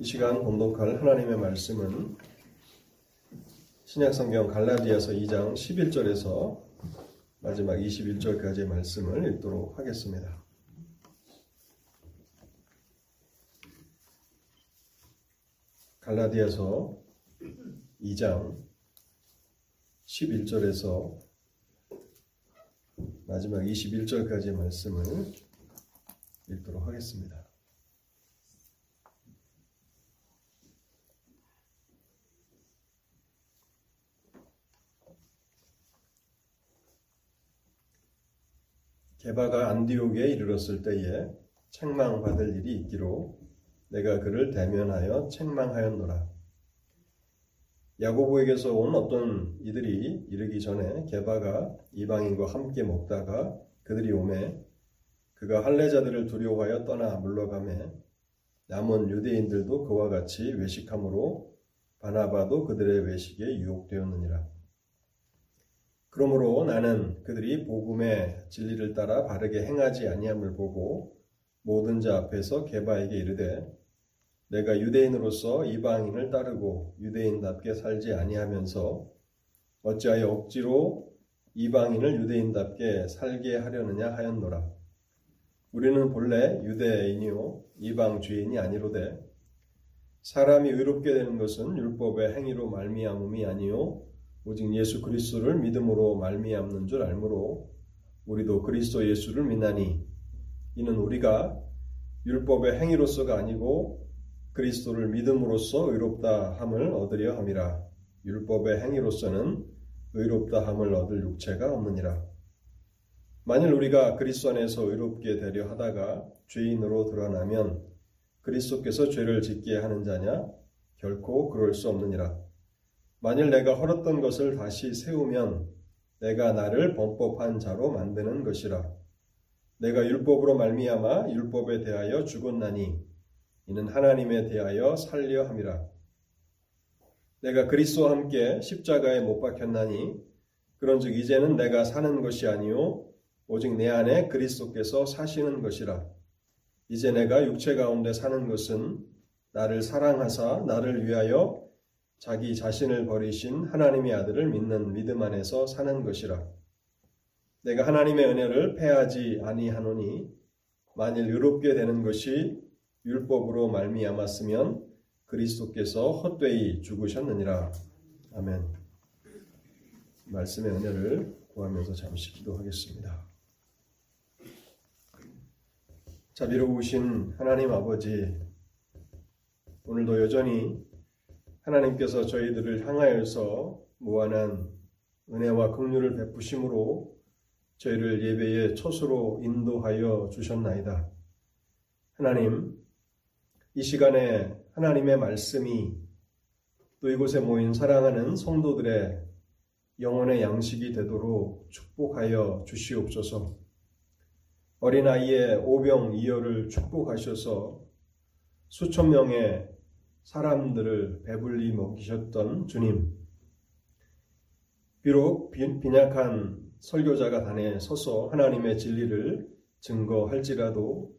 이 시간 본독할 하나님의 말씀은 신약성경 갈라디아서 2장 11절에서 마지막 21절까지의 말씀을 읽도록 하겠습니다. 갈라디아서 2장 11절에서 마지막 21절까지의 말씀을 읽도록 하겠습니다. 게바가 안디옥에 이르렀을 때에 책망받을 일이 있기로 내가 그를 대면하여 책망하였노라. 야고보에게서 온 어떤 이들이 이르기 전에 게바가 이방인과 함께 먹다가 그들이 오매 그가 할례자들을 두려워하여 떠나 물러가매 남은 유대인들도 그와 같이 외식함으로 바나바도 그들의 외식에 유혹되었느니라. 그러므로 나는 그들이 복음의 진리를 따라 바르게 행하지 아니함을 보고 모든 자 앞에서 게바에게 이르되 내가 유대인으로서 이방인을 따르고 유대인답게 살지 아니하면서 어찌하여 억지로 이방인을 유대인답게 살게 하려느냐 하였노라. 우리는 본래 유대인이요 이방 주인이 아니로되 사람이 의롭게 되는 것은 율법의 행위로 말미암음이 아니요 오직 예수 그리스도를 믿음으로 말미암는 줄 알므로 우리도 그리스도 예수를 믿나니 이는 우리가 율법의 행위로서가 아니고 그리스도를 믿음으로써 의롭다 함을 얻으려 함이라. 율법의 행위로서는 의롭다 함을 얻을 육체가 없느니라. 만일 우리가 그리스도 안에서 의롭게 되려 하다가 죄인으로 드러나면 그리스도께서 죄를 짓게 하는 자냐? 결코 그럴 수 없느니라 만일 내가 헐었던 것을 다시 세우면 내가 나를 범법한 자로 만드는 것이라. 내가 율법으로 말미암아 율법에 대하여 죽었나니 이는 하나님에 대하여 살려 함이라. 내가 그리스도와 함께 십자가에 못 박혔나니 그런즉 이제는 내가 사는 것이 아니요 오직 내 안에 그리스도께서 사시는 것이라. 이제 내가 육체 가운데 사는 것은 나를 사랑하사 나를 위하여 자기 자신을 버리신 하나님의 아들을 믿는 믿음 안에서 사는 것이라. 내가 하나님의 은혜를 패하지 아니하노니 만일 의롭게 되는 것이 율법으로 말미암았으면 그리스도께서 헛되이 죽으셨느니라. 아멘. 말씀의 은혜를 구하면서 잠시 기도하겠습니다. 자비로우신 하나님 아버지, 오늘도 여전히 하나님께서 저희들을 향하여서 무한한 은혜와 긍휼을 베푸심으로 저희를 예배의 초소로 인도하여 주셨나이다. 하나님, 이 시간에 하나님의 말씀이 또 이곳에 모인 사랑하는 성도들의 영혼의 양식이 되도록 축복하여 주시옵소서. 어린아이의 오병이어를 축복하셔서 수천 명의 사람들을 배불리 먹이셨던 주님. 비록 빈약한 설교자가 단에 서서 하나님의 진리를 증거할지라도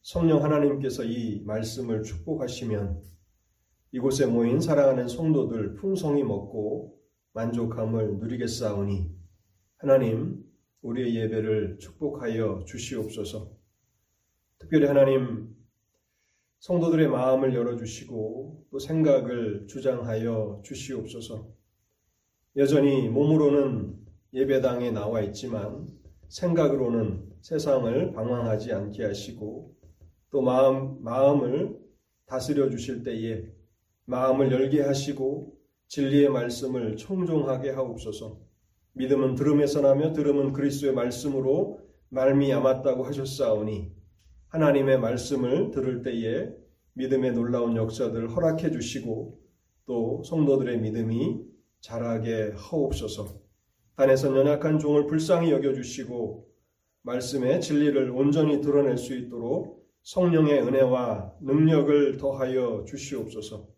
성령 하나님께서 이 말씀을 축복하시면 이곳에 모인 사랑하는 성도들 풍성히 먹고 만족함을 누리겠사오니 하나님 우리의 예배를 축복하여 주시옵소서. 특별히 하나님 성도들의 마음을 열어주시고 또 생각을 주장하여 주시옵소서. 여전히 몸으로는 예배당에 나와 있지만 생각으로는 세상을 방황하지 않게 하시고 또 마음, 마음을 다스려 주실 때에 마음을 열게 하시고 진리의 말씀을 청종하게 하옵소서. 믿음은 들음에서 나며 들음은 그리스도의 말씀으로 말미암았다고 하셨사오니 하나님의 말씀을 들을 때에 믿음의 놀라운 역사들을 허락해 주시고 또 성도들의 믿음이 자라게 하옵소서. 단에서 연약한 종을 불쌍히 여겨 주시고 말씀의 진리를 온전히 드러낼 수 있도록 성령의 은혜와 능력을 더하여 주시옵소서.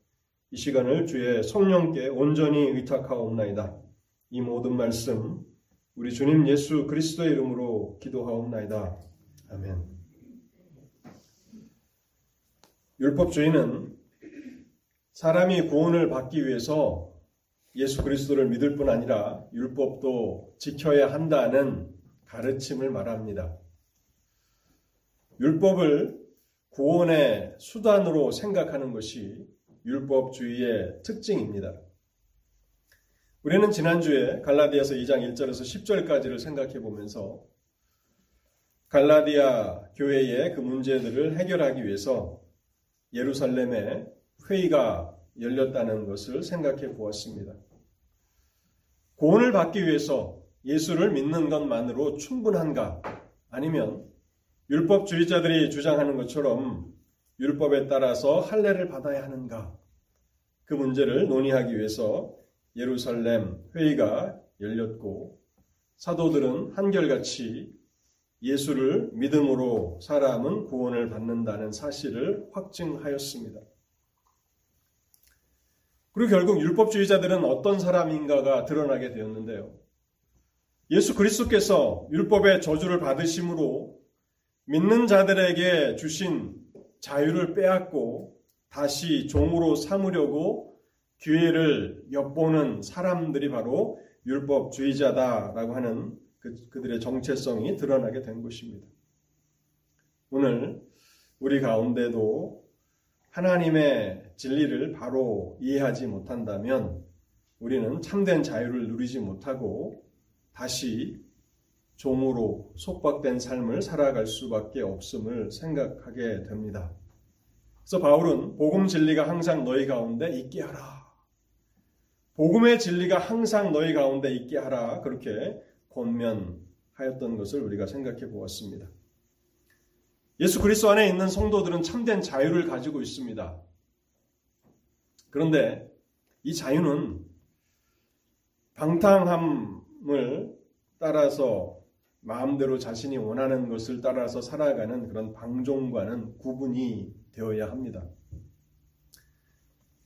이 시간을 주의 성령께 온전히 의탁하옵나이다. 이 모든 말씀 우리 주님 예수 그리스도의 이름으로 기도하옵나이다. 아멘. 율법주의는 사람이 구원을 받기 위해서 예수 그리스도를 믿을 뿐 아니라 율법도 지켜야 한다는 가르침을 말합니다. 율법을 구원의 수단으로 생각하는 것이 율법주의의 특징입니다. 우리는 지난주에 갈라디아서 2장 1절에서 10절까지를 생각해 보면서 갈라디아 교회의 그 문제들을 해결하기 위해서 예루살렘에 회의가 열렸다는 것을 생각해 보았습니다. 구원을 받기 위해서 예수를 믿는 것만으로 충분한가? 아니면 율법주의자들이 주장하는 것처럼 율법에 따라서 할례를 받아야 하는가? 그 문제를 논의하기 위해서 예루살렘 회의가 열렸고 사도들은 한결같이 예수를 믿음으로 사람은 구원을 받는다는 사실을 확증하였습니다. 그리고 결국 율법주의자들은 어떤 사람인가가 드러나게 되었는데요. 예수 그리스도께서 율법의 저주를 받으심으로 믿는 자들에게 주신 자유를 빼앗고 다시 종으로 삼으려고 기회를 엿보는 사람들이 바로 율법주의자다라고 하는 그, 그들의 정체성이 드러나게 된 것입니다. 오늘 우리 가운데도 하나님의 진리를 바로 이해하지 못한다면 우리는 참된 자유를 누리지 못하고 다시 종으로 속박된 삶을 살아갈 수밖에 없음을 생각하게 됩니다. 그래서 바울은 복음 진리가 항상 너희 가운데 있게 하라. 복음의 진리가 항상 너희 가운데 있게 하라. 그렇게 권면하였던 것을 우리가 생각해 보았습니다. 예수 그리스도 안에 있는 성도들은 참된 자유를 가지고 있습니다. 그런데 이 자유는 방탕함을 따라서 마음대로 자신이 원하는 것을 따라서 살아가는 그런 방종과는 구분이 되어야 합니다.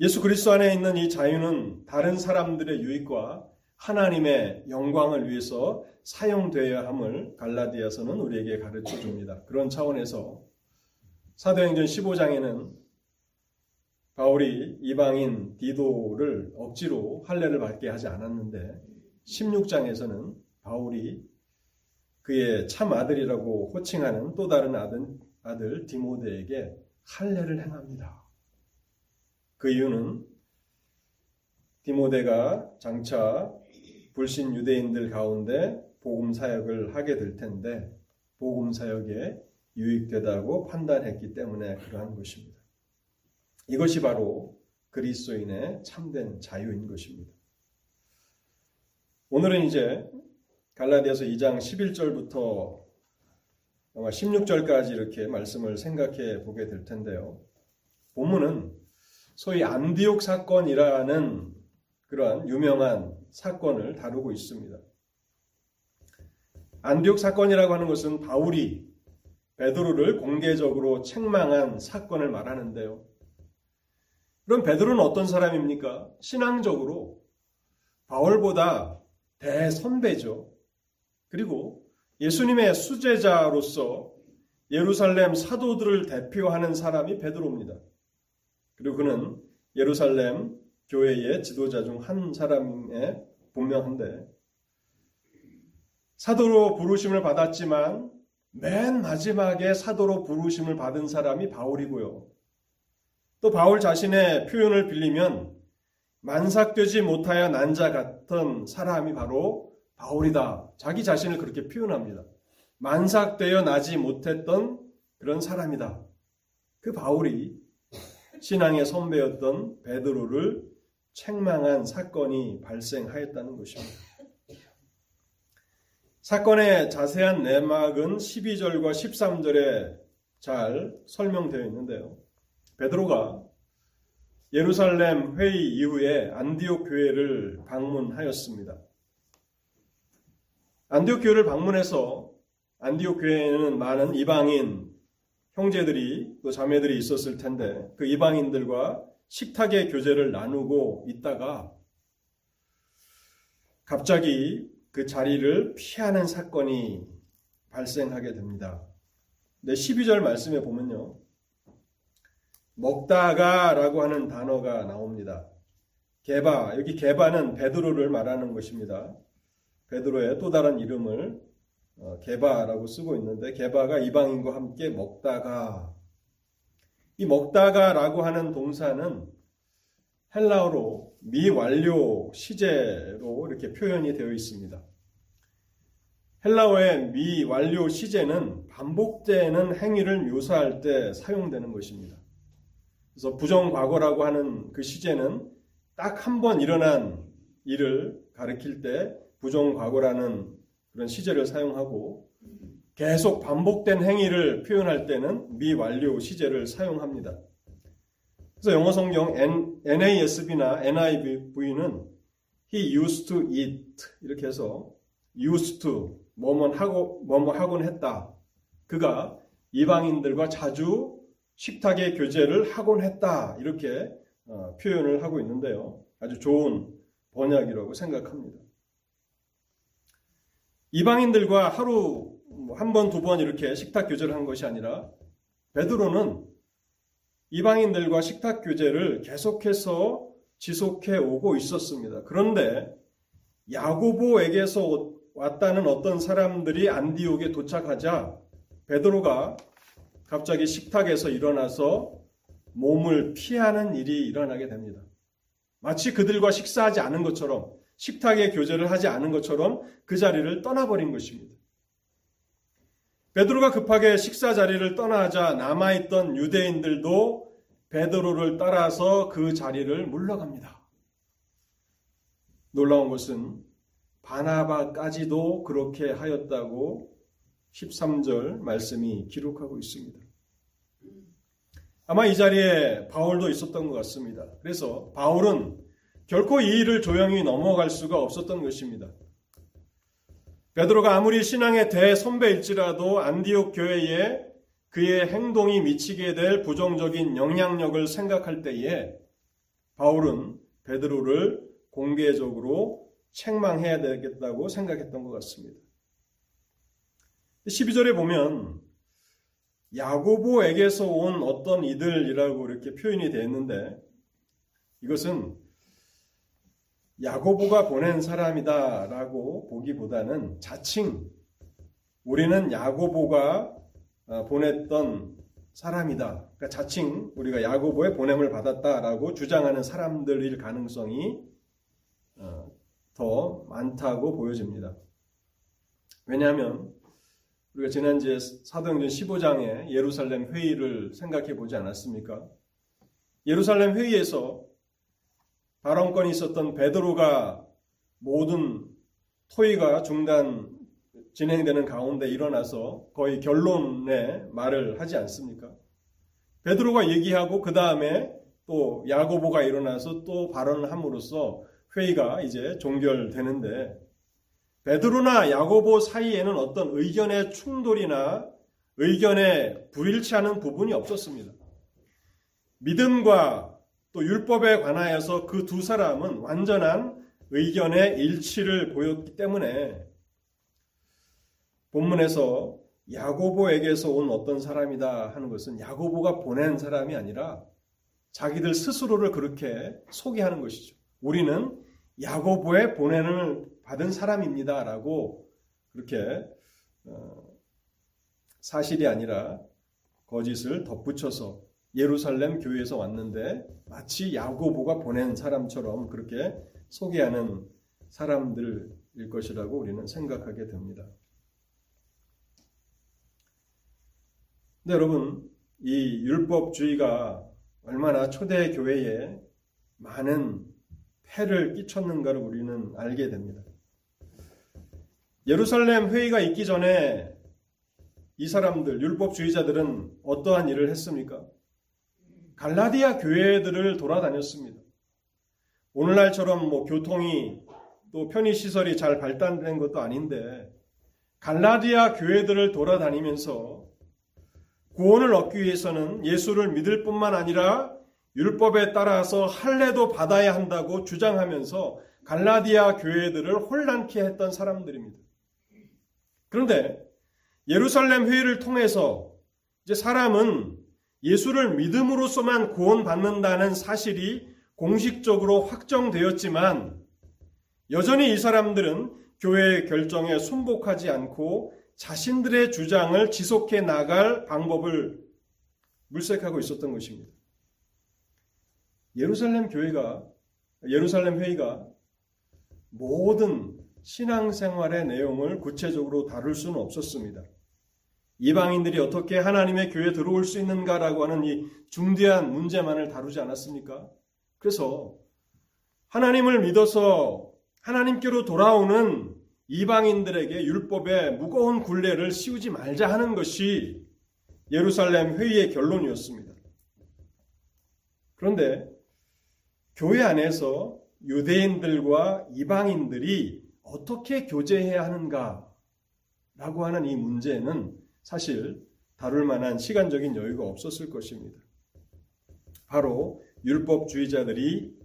예수 그리스도 안에 있는 이 자유는 다른 사람들의 유익과 하나님의 영광을 위해서 사용되어야 함을 갈라디아서는 우리에게 가르쳐 줍니다. 그런 차원에서 사도행전 15장에는 바울이 이방인 디도를 억지로 할례를 받게 하지 않았는데 16장에서는 바울이 그의 참 아들이라고 호칭하는 또 다른 아들, 아들 디모데에게 할례를 행합니다. 그 이유는 디모데가 장차 불신 유대인들 가운데 복음 사역을 하게 될 텐데 복음 사역에 유익되다고 판단했기 때문에 그러한 것입니다. 이것이 바로 그리스도인의 참된 자유인 것입니다. 오늘은 이제 갈라디아서 2장 11절부터 16절까지 이렇게 말씀을 생각해 보게 될 텐데요. 본문은 소위 안디옥 사건이라는 그러한 유명한 사건을 다루고 있습니다. 안디옥 사건이라고 하는 것은 바울이 베드로를 공개적으로 책망한 사건을 말하는데요. 그럼 베드로는 어떤 사람입니까? 신앙적으로 바울보다 대선배죠. 그리고 예수님의 수제자로서 예루살렘 사도들을 대표하는 사람이 베드로입니다. 그리고 그는 예루살렘 교회의 지도자 중 한 사람에 분명한데 사도로 부르심을 받았지만 맨 마지막에 사도로 부르심을 받은 사람이 바울이고요. 또 바울 자신의 표현을 빌리면 만삭되지 못하여 난자 같은 사람이 바로 바울이다. 자기 자신을 그렇게 표현합니다. 만삭되어 나지 못했던 그런 사람이다. 그 바울이 신앙의 선배였던 베드로를 책망한 사건이 발생하였다는 것입니다. 사건의 자세한 내막은 12절과 13절에 잘 설명되어 있는데요. 베드로가 예루살렘 회의 이후에 안디옥 교회를 방문하였습니다. 안디옥 교회를 방문해서 안디옥 교회에는 많은 이방인 형제들이 또 자매들이 있었을 텐데 그 이방인들과 식탁의 교제를 나누고 있다가 갑자기 그 자리를 피하는 사건이 발생하게 됩니다. 네, 12절 말씀에 보면요. 먹다가 라고 하는 단어가 나옵니다. 개바, 여기 개바는 베드로를 말하는 것입니다. 베드로의 또 다른 이름을 어, 개바라고 쓰고 있는데 개바가 이방인과 함께 먹다가 이 먹다가라고 하는 동사는 헬라어로 미완료 시제로 이렇게 표현이 되어 있습니다. 헬라어의 미완료 시제는 반복되는 행위를 묘사할 때 사용되는 것입니다. 그래서 부정과거라고 하는 그 시제는 딱 한 번 일어난 일을 가리킬 때 부정과거라는 그런 시제를 사용하고 계속 반복된 행위를 표현할 때는 미완료 시제를 사용합니다. 그래서 영어 성경 NASB나 NIV는 he used to eat 이렇게 해서 used to 뭐뭐 하고 뭐뭐 하곤 했다. 그가 이방인들과 자주 식탁의 교제를 하곤 했다. 이렇게 어, 표현을 하고 있는데요. 아주 좋은 번역이라고 생각합니다. 이방인들과 하루 뭐 한 번, 두 번 이렇게 식탁 교제를 한 것이 아니라 베드로는 이방인들과 식탁 교제를 계속해서 지속해 오고 있었습니다. 그런데 야고보에게서 왔다는 어떤 사람들이 안디옥에 도착하자 베드로가 갑자기 식탁에서 일어나서 몸을 피하는 일이 일어나게 됩니다. 마치 그들과 식사하지 않은 것처럼 식탁에 교제를 하지 않은 것처럼 그 자리를 떠나버린 것입니다. 베드로가 급하게 식사 자리를 떠나자 남아있던 유대인들도 베드로를 따라서 그 자리를 물러갑니다. 놀라운 것은 바나바까지도 그렇게 하였다고 13절 말씀이 기록하고 있습니다. 아마 이 자리에 바울도 있었던 것 같습니다. 그래서 바울은 결코 이 일을 조용히 넘어갈 수가 없었던 것입니다. 베드로가 아무리 신앙의 대선배일지라도 안디옥 교회에 그의 행동이 미치게 될 부정적인 영향력을 생각할 때에 바울은 베드로를 공개적으로 책망해야 되겠다고 생각했던 것 같습니다. 12절에 보면 야고보에게서 온 어떤 이들이라고 이렇게 표현이 되어 있는데 이것은 야고보가 보낸 사람이다라고 보기보다는 자칭 우리는 야고보가 어, 보냈던 사람이다. 그러니까 자칭 우리가 야고보의 보냄을 받았다라고 주장하는 사람들일 가능성이 어, 더 많다고 보여집니다. 왜냐하면 우리가 지난주에 사도행전 15장의 예루살렘 회의를 생각해 보지 않았습니까? 예루살렘 회의에서 발언권이 있었던 베드로가 모든 토의가 중단 진행되는 가운데 일어나서 거의 결론의 말을 하지 않습니까? 베드로가 얘기하고 그 다음에 또 야고보가 일어나서 또 발언을 함으로써 회의가 이제 종결되는데 베드로나 야고보 사이에는 어떤 의견의 충돌이나 의견의 불일치하는 부분이 없었습니다. 믿음과 또 율법에 관하여서 그 두 사람은 완전한 의견의 일치를 보였기 때문에 본문에서 야고보에게서 온 어떤 사람이다 하는 것은 야고보가 보낸 사람이 아니라 자기들 스스로를 그렇게 소개하는 것이죠. 우리는 야고보의 보냄을 받은 사람입니다라고 그렇게 어, 사실이 아니라 거짓을 덧붙여서 예루살렘 교회에서 왔는데 마치 야고보가 보낸 사람처럼 그렇게 소개하는 사람들일 것이라고 우리는 생각하게 됩니다. 근데 여러분, 이 율법주의가 얼마나 초대 교회에 많은 폐를 끼쳤는가를 우리는 알게 됩니다. 예루살렘 회의가 있기 전에 이 사람들, 율법주의자들은 어떠한 일을 했습니까? 갈라디아 교회들을 돌아다녔습니다. 오늘날처럼 뭐 교통이 또 편의 시설이 잘 발달된 것도 아닌데 갈라디아 교회들을 돌아다니면서 구원을 얻기 위해서는 예수를 믿을 뿐만 아니라 율법에 따라서 할례도 받아야 한다고 주장하면서 갈라디아 교회들을 혼란케 했던 사람들입니다. 그런데 예루살렘 회의를 통해서 이제 사람은 예수를 믿음으로써만 구원받는다는 사실이 공식적으로 확정되었지만 여전히 이 사람들은 교회의 결정에 순복하지 않고 자신들의 주장을 지속해 나갈 방법을 물색하고 있었던 것입니다. 예루살렘 교회가, 예루살렘 회의가 모든 신앙생활의 내용을 구체적으로 다룰 수는 없었습니다. 이방인들이 어떻게 하나님의 교회에 들어올 수 있는가라고 하는 이 중대한 문제만을 다루지 않았습니까? 그래서 하나님을 믿어서 하나님께로 돌아오는 이방인들에게 율법의 무거운 굴레를 씌우지 말자 하는 것이 예루살렘 회의의 결론이었습니다. 그런데 교회 안에서 유대인들과 이방인들이 어떻게 교제해야 하는가 라고 하는 이 문제는 사실 다룰 만한 시간적인 여유가 없었을 것입니다. 바로 율법주의자들이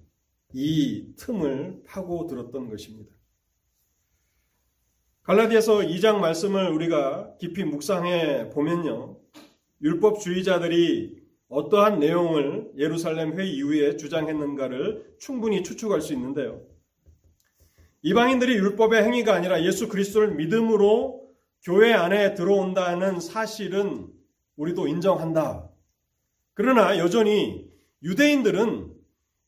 이 틈을 파고 들었던 것입니다. 갈라디아서 2장 말씀을 우리가 깊이 묵상해 보면요. 율법주의자들이 어떠한 내용을 예루살렘 회의 이후에 주장했는가를 충분히 추측할 수 있는데요. 이방인들이 율법의 행위가 아니라 예수 그리스도를 믿음으로 교회 안에 들어온다는 사실은 우리도 인정한다. 그러나 여전히 유대인들은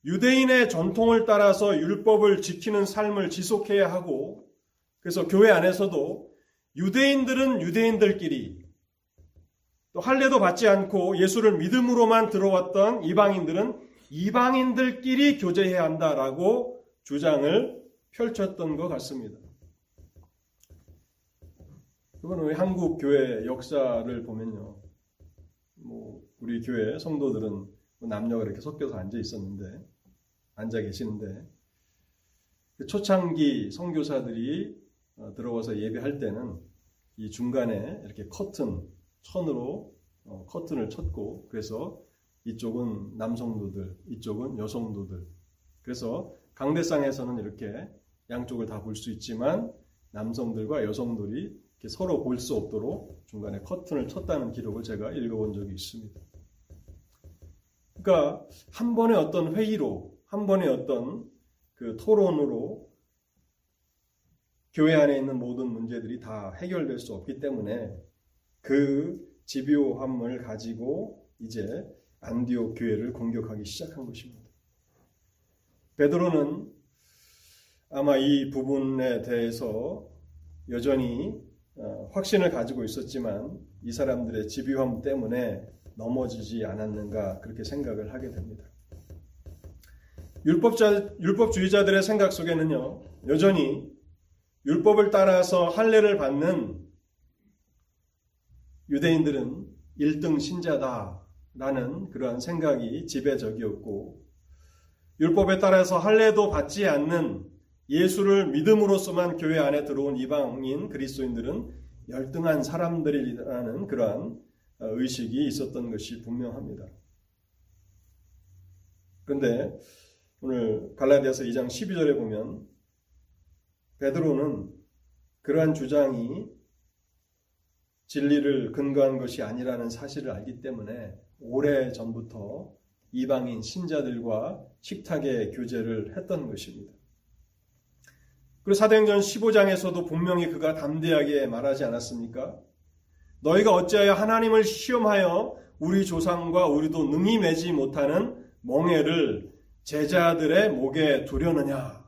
유대인의 전통을 따라서 율법을 지키는 삶을 지속해야 하고 그래서 교회 안에서도 유대인들은 유대인들끼리 또 할례도 받지 않고 예수를 믿음으로만 들어왔던 이방인들은 이방인들끼리 교제해야 한다라고 주장을 펼쳤던 것 같습니다. 그거는 한국 교회 역사를 보면요. 뭐 우리 교회 성도들은 뭐 남녀가 이렇게 섞여서 앉아 있었는데 앉아 계시는데 그 초창기 성교사들이 어, 들어와서 예배할 때는 이 중간에 이렇게 커튼 천으로 어, 커튼을 쳤고 그래서 이쪽은 남성도들, 이쪽은 여성도들. 그래서 강대상에서는 이렇게 양쪽을 다 볼 수 있지만 남성들과 여성들이 서로 볼 수 없도록 중간에 커튼을 쳤다는 기록을 제가 읽어본 적이 있습니다. 그러니까 한 번의 어떤 회의로, 한 번의 어떤 그 토론으로 교회 안에 있는 모든 문제들이 다 해결될 수 없기 때문에 그 집요함을 가지고 이제 안디옥 교회를 공격하기 시작한 것입니다. 베드로는 아마 이 부분에 대해서 여전히 어, 확신을 가지고 있었지만 이 사람들의 집요함 때문에 넘어지지 않았는가 그렇게 생각을 하게 됩니다. 율법자, 율법주의자들의 생각 속에는요, 여전히 율법을 따라서 할례를 받는 유대인들은 1등 신자다라는 그러한 생각이 지배적이었고, 율법에 따라서 할례도 받지 않는 예수를 믿음으로써만 교회 안에 들어온 이방인 그리스도인들은 열등한 사람들이라는 그러한 의식이 있었던 것이 분명합니다. 그런데 오늘 갈라디아서 2장 12절에 보면 베드로는 그러한 주장이 진리를 근거한 것이 아니라는 사실을 알기 때문에 오래 전부터 이방인 신자들과 식탁의 교제를 했던 것입니다. 그리고 사도행전 15장에서도 분명히 그가 담대하게 말하지 않았습니까? 너희가 어찌하여 하나님을 시험하여 우리 조상과 우리도 능히 매지 못하는 멍해를 제자들의 목에 두려느냐?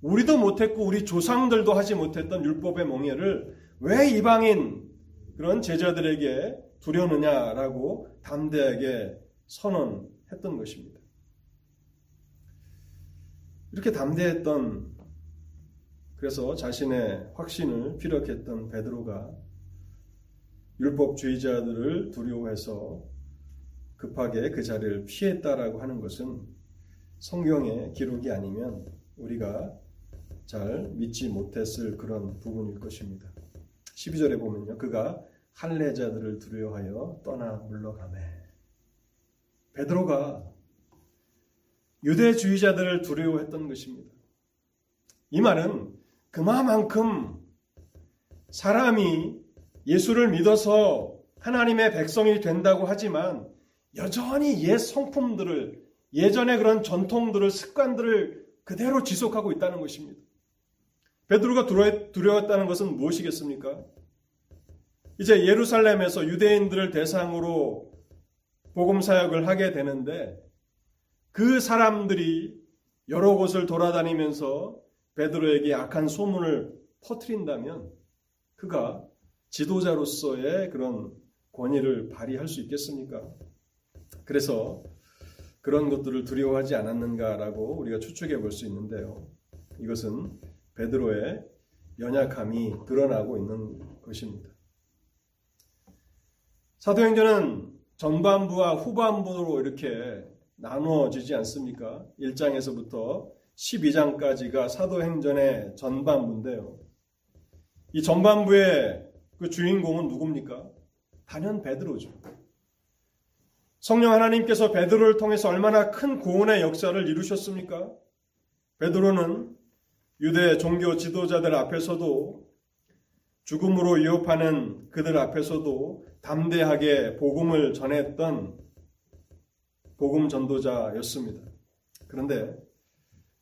우리도 못했고 우리 조상들도 하지 못했던 율법의 멍해를 왜 이방인 그런 제자들에게 두려느냐라고 담대하게 선언했던 것입니다. 이렇게 담대했던 그래서 자신의 확신을 피력했던 베드로가 율법주의자들을 두려워해서 급하게 그 자리를 피했다라고 하는 것은 성경의 기록이 아니면 우리가 잘 믿지 못했을 그런 부분일 것입니다. 12절에 보면요. 그가 할례자들을 두려워하여 떠나 물러가매. 베드로가 유대주의자들을 두려워했던 것입니다. 이 말은 그만큼 사람이 예수를 믿어서 하나님의 백성이 된다고 하지만 여전히 옛 성품들을 예전의 그런 전통들을 습관들을 그대로 지속하고 있다는 것입니다. 베드로가 두려웠다는 것은 무엇이겠습니까? 이제 예루살렘에서 유대인들을 대상으로 복음 사역을 하게 되는데 그 사람들이 여러 곳을 돌아다니면서 베드로에게 악한 소문을 퍼뜨린다면 그가 지도자로서의 그런 권위를 발휘할 수 있겠습니까? 그래서 그런 것들을 두려워하지 않았는가라고 우리가 추측해 볼 수 있는데요. 이것은 베드로의 연약함이 드러나고 있는 것입니다. 사도행전은 전반부와 후반부로 이렇게 나누어지지 않습니까? 1장에서부터 12장까지가 사도행전의 전반부인데요. 이 전반부의 그 주인공은 누굽니까? 단연 베드로죠. 성령 하나님께서 베드로를 통해서 얼마나 큰 구원의 역사를 이루셨습니까? 베드로는 유대 종교 지도자들 앞에서도 죽음으로 위협하는 그들 앞에서도 담대하게 복음을 전했던 복음 전도자였습니다. 그런데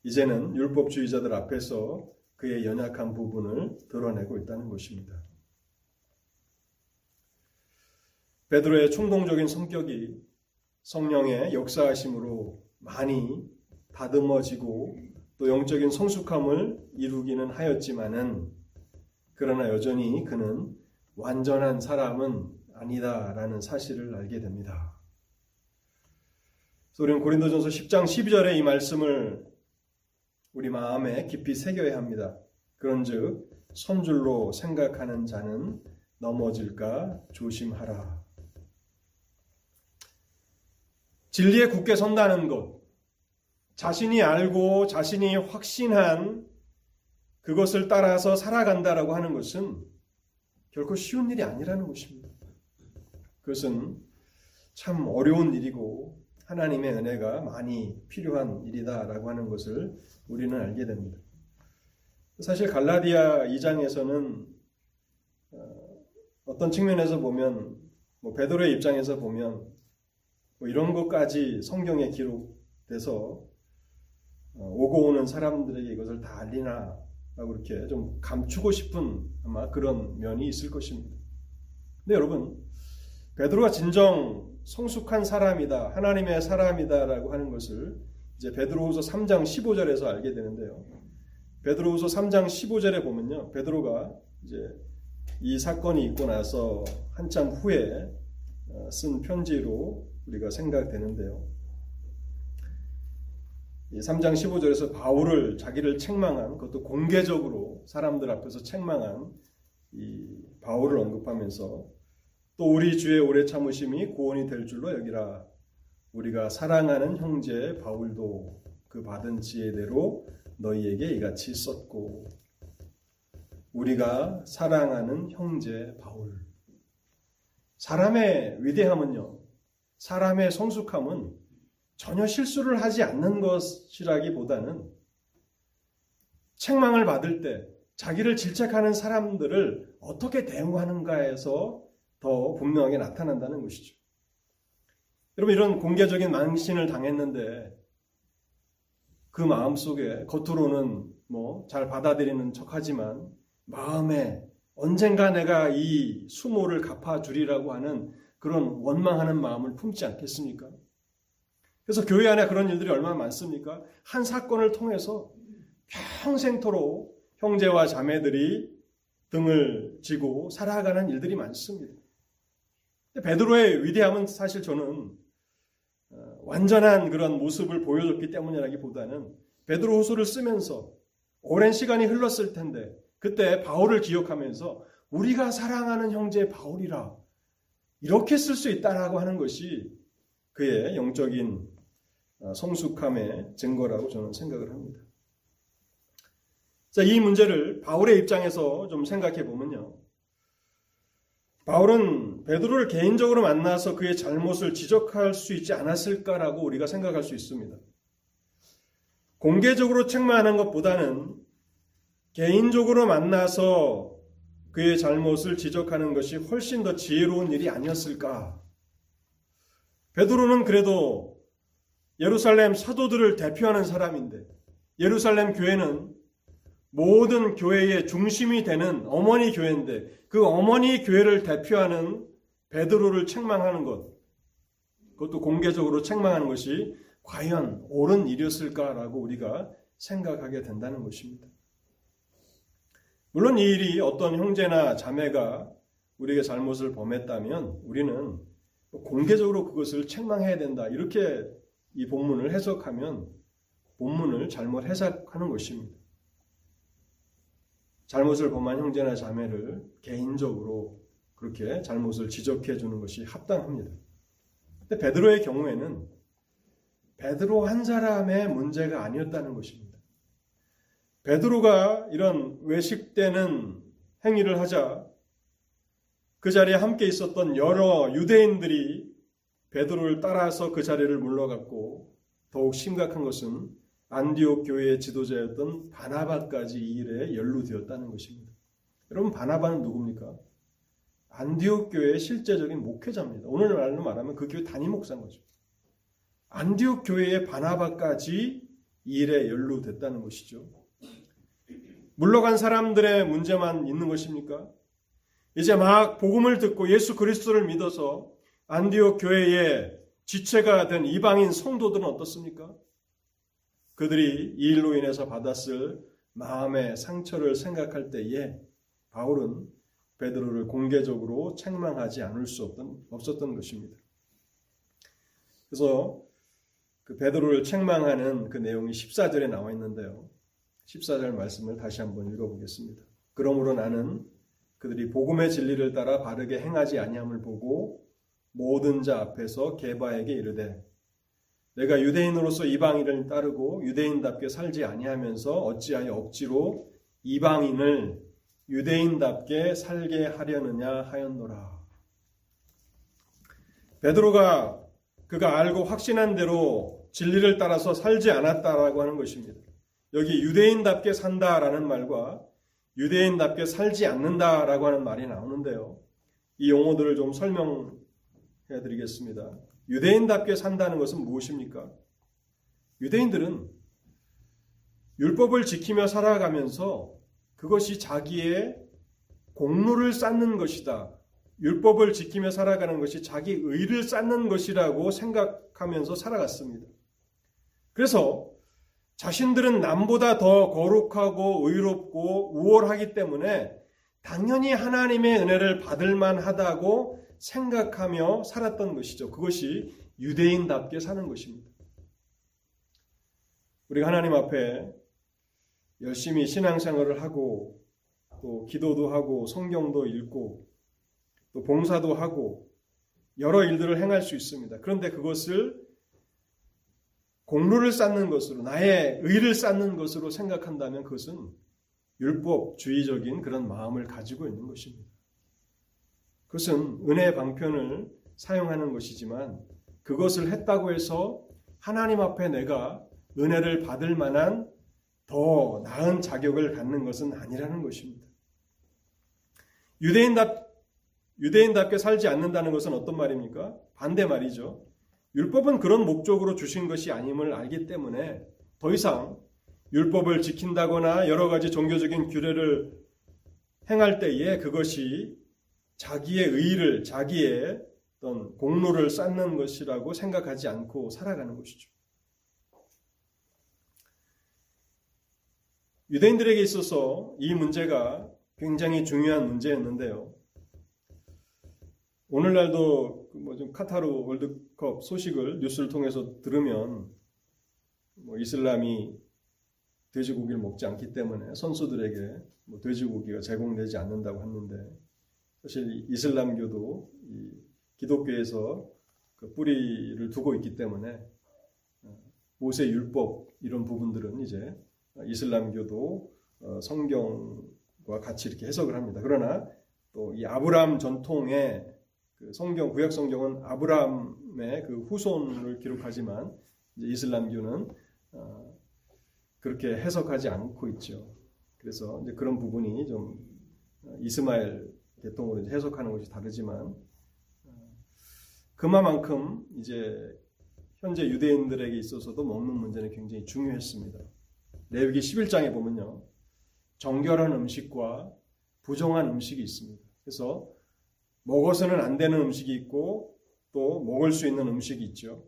이제는 율법주의자들 앞에서 그의 연약한 부분을 드러내고 있다는 것입니다. 베드로의 충동적인 성격이 성령의 역사하심으로 많이 다듬어지고 또 영적인 성숙함을 이루기는 하였지만은 그러나 여전히 그는 완전한 사람은 아니다라는 사실을 알게 됩니다. 우리는 고린도전서 10장 12절의 이 말씀을 우리 마음에 깊이 새겨야 합니다. 그런즉 선줄로 생각하는 자는 넘어질까 조심하라. 진리에 굳게 선다는 것, 자신이 알고 자신이 확신한 그것을 따라서 살아간다라고 하는 것은 결코 쉬운 일이 아니라는 것입니다. 그것은 참 어려운 일이고 하나님의 은혜가 많이 필요한 일이다라고 하는 것을 우리는 알게 됩니다. 사실 갈라디아 2장에서는 어, 어떤 측면에서 보면 뭐 베드로의 입장에서 보면 뭐 이런 것까지 성경에 기록돼서 어, 오고 오는 사람들에게 이것을 다 알리나 라고 이렇게 좀 감추고 싶은 아마 그런 면이 있을 것입니다. 근데 여러분 베드로가 진정 성숙한 사람이다 하나님의 사람이다라고 하는 것을 이제 베드로후서 3장 15절에서 알게 되는데요. 베드로후서 3장 15절에 보면요. 베드로가 이제 이 사건이 있고 나서 한참 후에 어, 쓴 편지로 우리가 생각되는데요. 3장 15절에서 바울을 자기를 책망한 그것도 공개적으로 사람들 앞에서 책망한 이 바울을 언급하면서 또 우리 주의 오래 참으심이 구원이 될 줄로 여기라. 우리가 사랑하는 형제 바울도 그 받은 지혜대로 너희에게 이같이 썼고 우리가 사랑하는 형제 바울. 사람의 위대함은요 사람의 성숙함은 전혀 실수를 하지 않는 것이라기보다는 책망을 받을 때 자기를 질책하는 사람들을 어떻게 대응하는가에서 더 분명하게 나타난다는 것이죠. 여러분 이런 공개적인 망신을 당했는데 그 마음 속에 겉으로는 뭐 잘 받아들이는 척 하지만 마음에 언젠가 내가 이 수모를 갚아주리라고 하는 그런 원망하는 마음을 품지 않겠습니까? 그래서 교회 안에 그런 일들이 얼마나 많습니까? 한 사건을 통해서 평생토록 형제와 자매들이 등을 지고 살아가는 일들이 많습니다. 베드로의 위대함은 사실 저는 어, 완전한 그런 모습을 보여줬기 때문이라기보다는 베드로 후서를 쓰면서 오랜 시간이 흘렀을 텐데 그때 바울을 기억하면서 우리가 사랑하는 형제 바울이라 이렇게 쓸 수 있다라고 하는 것이 그의 영적인 어, 성숙함의 증거라고 저는 생각을 합니다. 자, 이 문제를 바울의 입장에서 좀 생각해 보면요. 바울은 베드로를 개인적으로 만나서 그의 잘못을 지적할 수 있지 않았을까라고 우리가 생각할 수 있습니다. 공개적으로 책망하는 것보다는 개인적으로 만나서 그의 잘못을 지적하는 것이 훨씬 더 지혜로운 일이 아니었을까? 베드로는 그래도 예루살렘 사도들을 대표하는 사람인데 예루살렘 교회는 모든 교회의 중심이 되는 어머니 교회인데 그 어머니 교회를 대표하는 베드로를 책망하는 것 그것도 공개적으로 책망하는 것이 과연 옳은 일이었을까라고 우리가 생각하게 된다는 것입니다. 물론 이 일이 어떤 형제나 자매가 우리에게 잘못을 범했다면 우리는 공개적으로 그것을 책망해야 된다. 이렇게 이 본문을 해석하면 본문을 잘못 해석하는 것입니다. 잘못을 범한 형제나 자매를 개인적으로 그렇게 잘못을 지적해 주는 것이 합당합니다. 근데 베드로의 경우에는 베드로 한 사람의 문제가 아니었다는 것입니다. 베드로가 이런 외식되는 행위를 하자 그 자리에 함께 있었던 여러 유대인들이 베드로를 따라서 그 자리를 물러갔고 더욱 심각한 것은 안디옥 교회의 지도자였던 바나바까지 이 일에 연루되었다는 것입니다. 여러분 바나바는 누굽니까? 안디옥 교회의 실제적인 목회자입니다. 오늘날로 말하면 그 교회 담임 목사인 거죠. 안디옥 교회의 바나바까지 이 일에 연루됐다는 것이죠. 물러간 사람들의 문제만 있는 것입니까? 이제 막 복음을 듣고 예수 그리스도를 믿어서 안디옥 교회의 지체가 된 이방인 성도들은 어떻습니까? 그들이 이 일로 인해서 받았을 마음의 상처를 생각할 때에 바울은 베드로를 공개적으로 책망하지 않을 수 없던, 없었던 것입니다. 그래서 그 베드로를 책망하는 그 내용이 14절에 나와 있는데요. 14절 말씀을 다시 한번 읽어보겠습니다. 그러므로 나는 그들이 복음의 진리를 따라 바르게 행하지 아니함을 보고 모든 자 앞에서 개바에게 이르되 내가 유대인으로서 이방인을 따르고 유대인답게 살지 아니하면서 어찌하여 억지로 이방인을 유대인답게 살게 하려느냐 하였노라. 베드로가 그가 알고 확신한 대로 진리를 따라서 살지 않았다라고 하는 것입니다. 여기 유대인답게 산다라는 말과 유대인답게 살지 않는다라고 하는 말이 나오는데요. 이 용어들을 좀 설명해 드리겠습니다. 유대인답게 산다는 것은 무엇입니까? 유대인들은 율법을 지키며 살아가면서 그것이 자기의 공로를 쌓는 것이다. 율법을 지키며 살아가는 것이 자기 의를 쌓는 것이라고 생각하면서 살아갔습니다. 그래서 자신들은 남보다 더 거룩하고 의롭고 우월하기 때문에 당연히 하나님의 은혜를 받을 만하다고 생각하며 살았던 것이죠. 그것이 유대인답게 사는 것입니다. 우리가 하나님 앞에 열심히 신앙생활을 하고 또 기도도 하고 성경도 읽고 또 봉사도 하고 여러 일들을 행할 수 있습니다. 그런데 그것을 공로를 쌓는 것으로 나의 의를 쌓는 것으로 생각한다면 그것은 율법주의적인 그런 마음을 가지고 있는 것입니다. 그것은 은혜 방편을 사용하는 것이지만 그것을 했다고 해서 하나님 앞에 내가 은혜를 받을 만한 자격을 갖는 것은 아니라는 것입니다. 유대인답, 유대인답게 살지 않는다는 것은 어떤 말입니까? 반대 말이죠. 율법은 그런 목적으로 주신 것이 아님을 알기 때문에 더 이상 율법을 지킨다거나 여러 가지 종교적인 규례를 행할 때에 그것이 자기의 의를, 자기의 어떤 공로를 쌓는 것이라고 생각하지 않고 살아가는 것이죠. 유대인들에게 있어서 이 문제가 굉장히 중요한 문제였는데요. 오늘날도 뭐 좀 카타르 월드컵 소식을 뉴스를 통해서 들으면 뭐 이슬람이 돼지고기를 먹지 않기 때문에 선수들에게 뭐 돼지고기가 제공되지 않는다고 했는데 사실 이슬람교도 기독교에서 그 뿌리를 두고 있기 때문에 어, 모세 율법 이런 부분들은 이제 이슬람교도 어, 성경과 같이 이렇게 해석을 합니다. 그러나 또 이 아브라함 전통의 그 성경 구약 성경은 아브라함의 그 후손을 기록하지만 이슬람교는 어, 그렇게 해석하지 않고 있죠. 그래서 이제 그런 부분이 좀 이스마엘 계통으로 해석하는 것이 다르지만 그만큼 이제 현재 유대인들에게 있어서도 먹는 문제는 굉장히 중요했습니다. 레위기 11장에 보면요. 정결한 음식과 부정한 음식이 있습니다. 그래서 먹어서는 안 되는 음식이 있고 또 먹을 수 있는 음식이 있죠.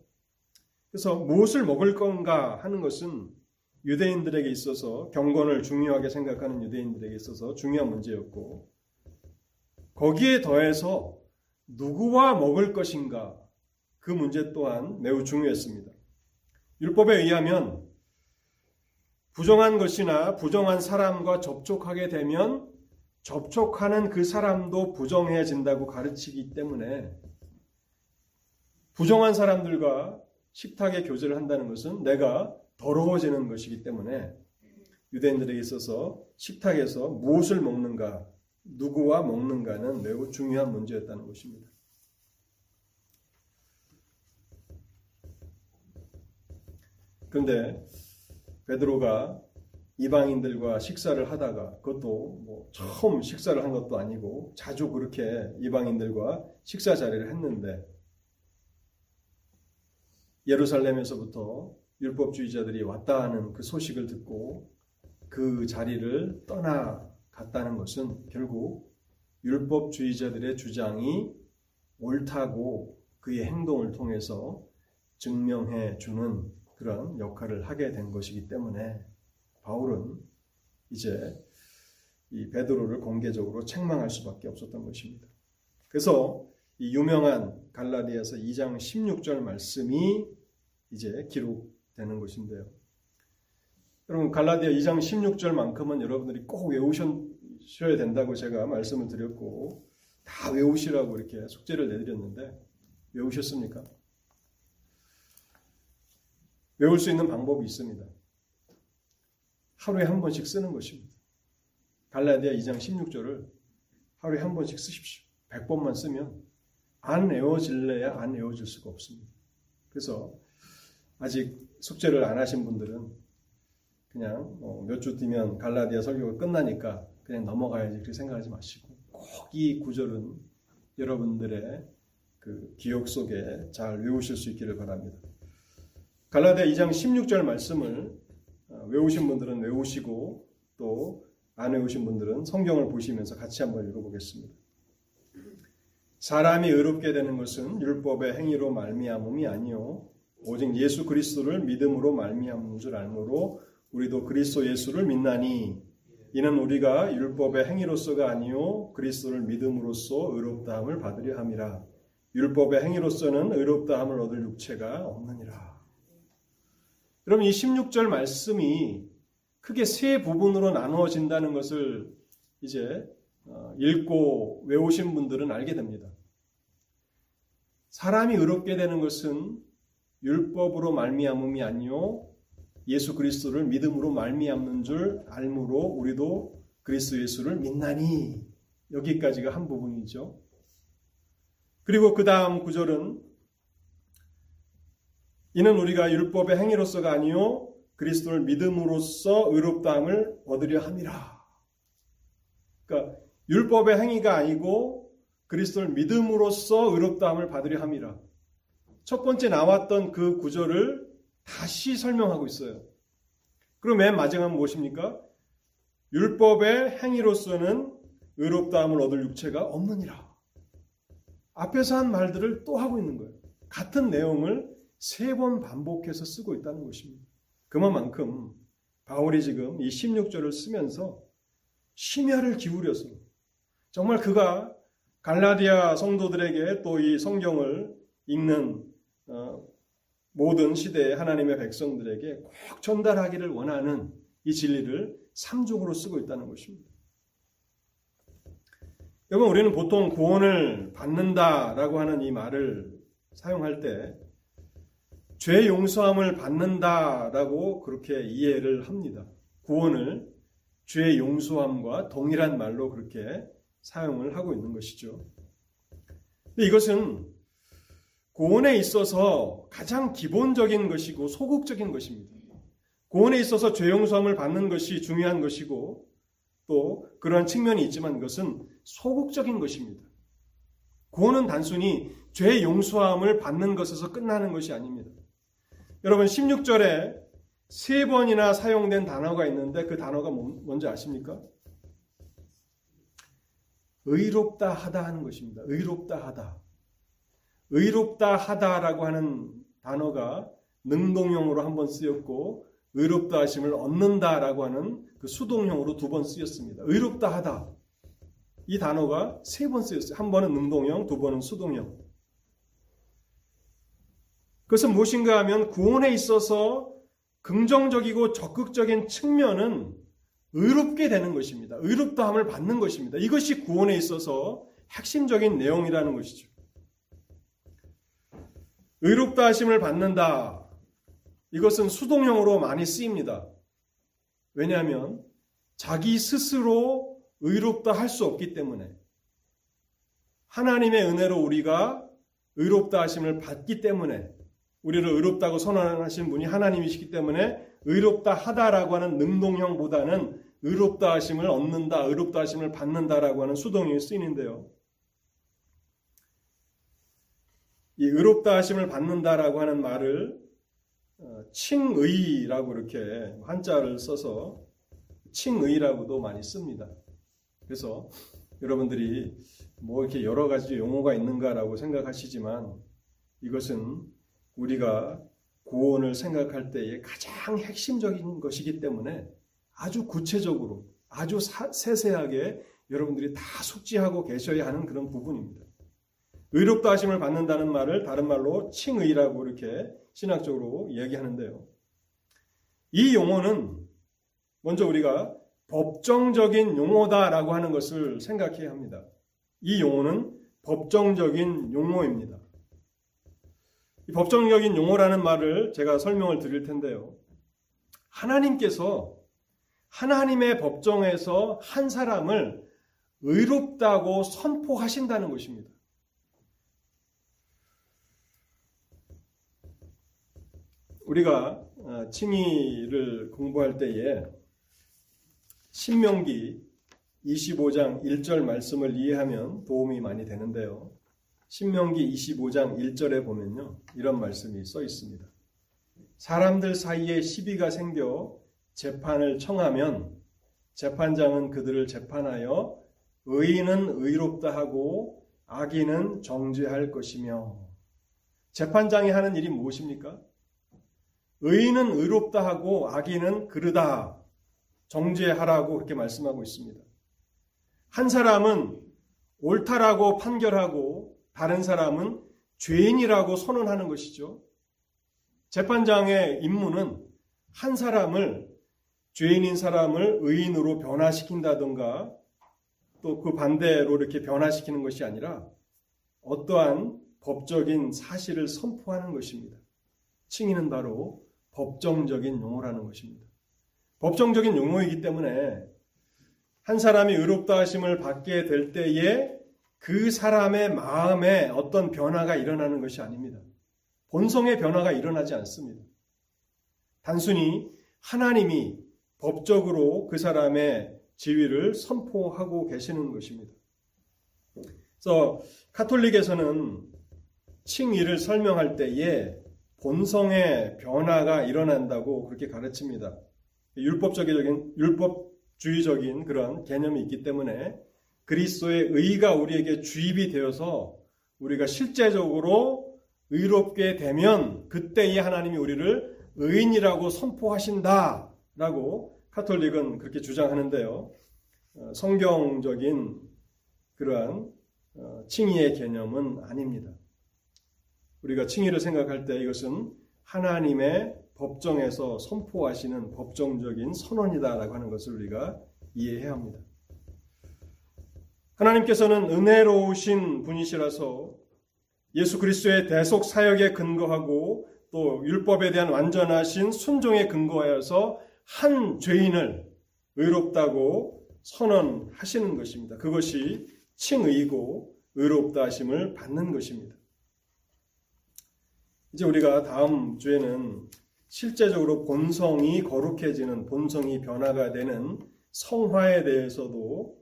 그래서 무엇을 먹을 건가 하는 것은 유대인들에게 있어서 경건을 중요하게 생각하는 유대인들에게 있어서 중요한 문제였고 거기에 더해서 누구와 먹을 것인가 그 문제 또한 매우 중요했습니다. 율법에 의하면 부정한 것이나 부정한 사람과 접촉하게 되면 접촉하는 그 사람도 부정해진다고 가르치기 때문에 부정한 사람들과 식탁에 교제를 한다는 것은 내가 더러워지는 것이기 때문에 유대인들에게 있어서 식탁에서 무엇을 먹는가, 누구와 먹는가는 매우 중요한 문제였다는 것입니다. 그런데 베드로가 이방인들과 식사를 하다가 그것도 뭐 처음 식사를 한 것도 아니고 자주 그렇게 이방인들과 식사 자리를 했는데 예루살렘에서부터 율법주의자들이 왔다 하는 그 소식을 듣고 그 자리를 떠나갔다는 것은 결국 율법주의자들의 주장이 옳다고 그의 행동을 통해서 증명해 주는 그런 역할을 하게 된 것이기 때문에 바울은 이제 이 베드로를 공개적으로 책망할 수밖에 없었던 것입니다. 그래서 이 유명한 갈라디아서 2장 16절 말씀이 이제 기록되는 것인데요. 여러분 갈라디아 2장 16절만큼은 여러분들이 꼭 외우셔야 된다고 제가 말씀을 드렸고 다 외우시라고 이렇게 숙제를 내드렸는데 외우셨습니까? 외울 수 있는 방법이 있습니다. 하루에 한 번씩 쓰는 것입니다. 갈라디아 2장 16절을 하루에 한 번씩 쓰십시오. 100번만 쓰면 안 외워질래야 안 외워질 수가 없습니다. 그래서 아직 숙제를 안 하신 분들은 그냥 뭐 몇주 뒤면 갈라디아 설교가 끝나니까 그냥 넘어가야지 그렇게 생각하지 마시고 꼭 이 구절은 여러분들의 그 기억 속에 잘 외우실 수 있기를 바랍니다. 갈라디아 2장 16절 말씀을 어, 외우신 분들은 외우시고 또 안 외우신 분들은 성경을 보시면서 같이 한번 읽어보겠습니다. 사람이 의롭게 되는 것은 율법의 행위로 말미암음이 아니요 오직 예수 그리스도를 믿음으로 말미암은 줄 알므로 우리도 그리스도 예수를 믿나니 이는 우리가 율법의 행위로서가 아니요 그리스도를 믿음으로써 의롭다함을 받으려 함이라 율법의 행위로서는 의롭다함을 얻을 육체가 없느니라. 여러분 이 16절 말씀이 크게 세 부분으로 나누어진다는 것을 이제 어, 읽고 외우신 분들은 알게 됩니다. 사람이 의롭게 되는 것은 율법으로 말미암음이 아니요 예수 그리스도를 믿음으로 말미암는 줄 알므로 우리도 그리스도 예수를 믿나니 여기까지가 한 부분이죠. 그리고 그 다음 구절은 이는 우리가 율법의 행위로서가 아니요 그리스도를 믿음으로써 의롭다함을 얻으려 함이라. 그러니까 율법의 행위가 아니고 그리스도를 믿음으로써 의롭다함을 받으려 함이라. 첫 번째 나왔던 그 구절을 다시 설명하고 있어요. 그럼 맨 마지막은 무엇입니까? 율법의 행위로서는 의롭다함을 얻을 육체가 없느니라. 앞에서 한 말들을 또 하고 있는 거예요. 같은 내용을 세 번 반복해서 쓰고 있다는 것입니다. 그만큼 바울이 지금 이 16절을 쓰면서 심야를 기울여서 정말 그가 갈라디아 성도들에게 또 이 성경을 읽는 어, 모든 시대의 하나님의 백성들에게 꼭 전달하기를 원하는 이 진리를 삼종으로 쓰고 있다는 것입니다. 여러분 우리는 보통 구원을 받는다라고 하는 이 말을 사용할 때 죄 용서함을 받는다라고 그렇게 이해를 합니다. 구원을 죄 용서함과 동일한 말로 그렇게 사용을 하고 있는 것이죠. 이것은 구원에 있어서 가장 기본적인 것이고 소극적인 것입니다. 구원에 있어서 죄 용서함을 받는 것이 중요한 것이고 또 그러한 측면이 있지만 그것은 소극적인 것입니다. 구원은 단순히 죄 용서함을 받는 것에서 끝나는 것이 아닙니다. 여러분 16절에 세 번이나 사용된 단어가 있는데 그 단어가 뭔지 아십니까? 의롭다 하다 하는 것입니다. 의롭다 하다. 의롭다 하다라고 하는 단어가 능동형으로 한 번 쓰였고 의롭다 하심을 얻는다라고 하는 그 수동형으로 두 번 쓰였습니다. 의롭다 하다. 이 단어가 세 번 쓰였어요. 한 번은 능동형, 두 번은 수동형. 그것은 무엇인가 하면 구원에 있어서 긍정적이고 적극적인 측면은 의롭게 되는 것입니다. 의롭다함을 받는 것입니다. 이것이 구원에 있어서 핵심적인 내용이라는 것이죠. 의롭다 하심을 받는다. 이것은 수동형으로 많이 쓰입니다. 왜냐하면 자기 스스로 의롭다 할 수 없기 때문에 하나님의 은혜로 우리가 의롭다 하심을 받기 때문에 우리를 의롭다고 선언하신 분이 하나님이시기 때문에 의롭다 하다라고 하는 능동형보다는 의롭다 하심을 얻는다, 의롭다 하심을 받는다라고 하는 수동형이 쓰이는데요. 이 의롭다 하심을 받는다라고 하는 말을 어, 칭의라고 이렇게 한자를 써서 칭의라고도 많이 씁니다. 그래서 여러분들이 뭐 이렇게 여러 가지 용어가 있는가라고 생각하시지만 이것은 우리가 구원을 생각할 때에 가장 핵심적인 것이기 때문에 아주 구체적으로 아주 세세하게 여러분들이 다 숙지하고 계셔야 하는 그런 부분입니다. 의롭다 하심을 받는다는 말을 다른 말로 칭의라고 이렇게 신학적으로 이야기하는데요. 이 용어는 먼저 우리가 법정적인 용어다라고 하는 것을 생각해야 합니다. 이 용어는 법정적인 용어입니다. 법정적인 용어라는 말을 제가 설명을 드릴 텐데요. 하나님께서 하나님의 법정에서 한 사람을 의롭다고 선포하신다는 것입니다. 우리가 어, 칭의를 공부할 때에 신명기 25장 1절 말씀을 이해하면 도움이 많이 되는데요. 신명기 25장 1절에 보면요. 이런 말씀이 써 있습니다. 사람들 사이에 시비가 생겨 재판을 청하면 재판장은 그들을 재판하여 의인은 의롭다 하고 악인은 정죄할 것이며 재판장이 하는 일이 무엇입니까? 의인은 의롭다 하고 악인은 그르다 정죄하라고 그렇게 말씀하고 있습니다. 한 사람은 옳다라고 판결하고 다른 사람은 죄인이라고 선언하는 것이죠. 재판장의 임무는 한 사람을 죄인인 사람을 의인으로 변화시킨다든가 또 그 반대로 이렇게 변화시키는 것이 아니라 어떠한 법적인 사실을 선포하는 것입니다. 칭의는 바로 법정적인 용어라는 것입니다. 법정적인 용어이기 때문에 한 사람이 의롭다 하심을 받게 될 때에 그 사람의 마음에 어떤 변화가 일어나는 것이 아닙니다. 본성의 변화가 일어나지 않습니다. 단순히 하나님이 법적으로 그 사람의 지위를 선포하고 계시는 것입니다. 그래서 카톨릭에서는 칭의를 설명할 때에 본성의 변화가 일어난다고 그렇게 가르칩니다. 율법적인 율법주의적인 그런 개념이 있기 때문에 그리스도의 의가 우리에게 주입이 되어서 우리가 실제적으로 의롭게 되면 그때에 하나님이 우리를 의인이라고 선포하신다라고 카톨릭은 그렇게 주장하는데요. 어, 성경적인 그러한 어, 칭의의 개념은 아닙니다. 우리가 칭의를 생각할 때 이것은 하나님의 법정에서 선포하시는 법정적인 선언이다라고 하는 것을 우리가 이해해야 합니다. 하나님께서는 은혜로우신 분이시라서 예수 그리스도의 대속 사역에 근거하고 또 율법에 대한 완전하신 순종에 근거하여서 한 죄인을 의롭다고 선언하시는 것입니다. 그것이 칭의고 의롭다 하심을 받는 것입니다. 이제 우리가 다음 주에는 실제적으로 본성이 거룩해지는 본성이 변화가 되는 성화에 대해서도 어,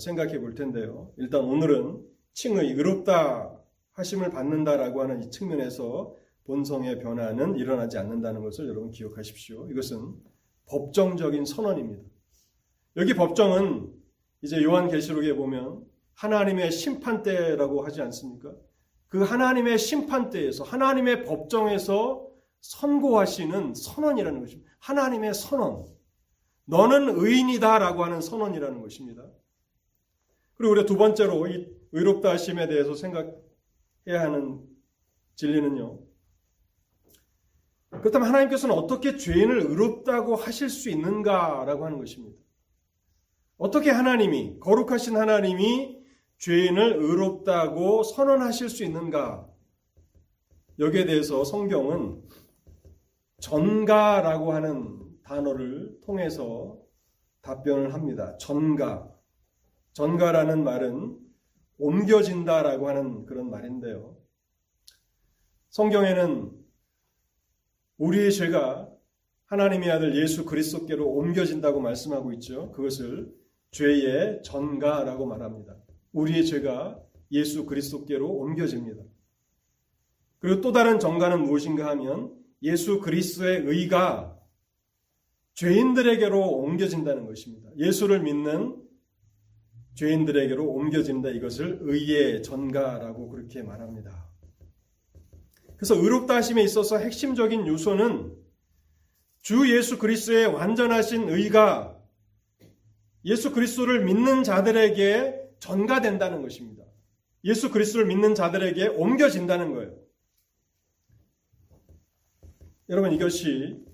생각해 볼 텐데요. 일단 오늘은 칭의 의롭다 하심을 받는다라고 하는 이 측면에서 본성의 변화는 일어나지 않는다는 것을 여러분 기억하십시오. 이것은 법정적인 선언입니다. 여기 법정은 이제 요한계시록에 보면 하나님의 심판대라고 하지 않습니까? 그 하나님의 심판대에서 하나님의 법정에서 선고하시는 선언이라는 것입니다. 하나님의 선언. 너는 의인이다라고 하는 선언이라는 것입니다. 그리고 우리가 두 번째로 이 의롭다 하심에 대해서 생각해야 하는 진리는요. 그렇다면 하나님께서는 어떻게 죄인을 의롭다고 하실 수 있는가라고 하는 것입니다. 어떻게 하나님이, 거룩하신 하나님이 죄인을 의롭다고 선언하실 수 있는가? 여기에 대해서 성경은 전가라고 하는 단어를 통해서 답변을 합니다. 전가. 전가라는 말은 옮겨진다라고 하는 그런 말인데요. 성경에는 우리의 죄가 하나님의 아들 예수 그리스도께로 옮겨진다고 말씀하고 있죠. 그것을 죄의 전가라고 말합니다. 우리의 죄가 예수 그리스도께로 옮겨집니다. 그리고 또 다른 전가는 무엇인가 하면 예수 그리스도의 의가 죄인들에게로 옮겨진다는 것입니다. 예수를 믿는 죄인들에게로 옮겨진다 이것을 의의 전가라고 그렇게 말합니다. 그래서 의롭다 하심에 있어서 핵심적인 요소는 주 예수 그리스도의 완전하신 의가 예수 그리스도를 믿는 자들에게 전가된다는 것입니다. 예수 그리스도를 믿는 자들에게 옮겨진다는 거예요. 여러분 이것이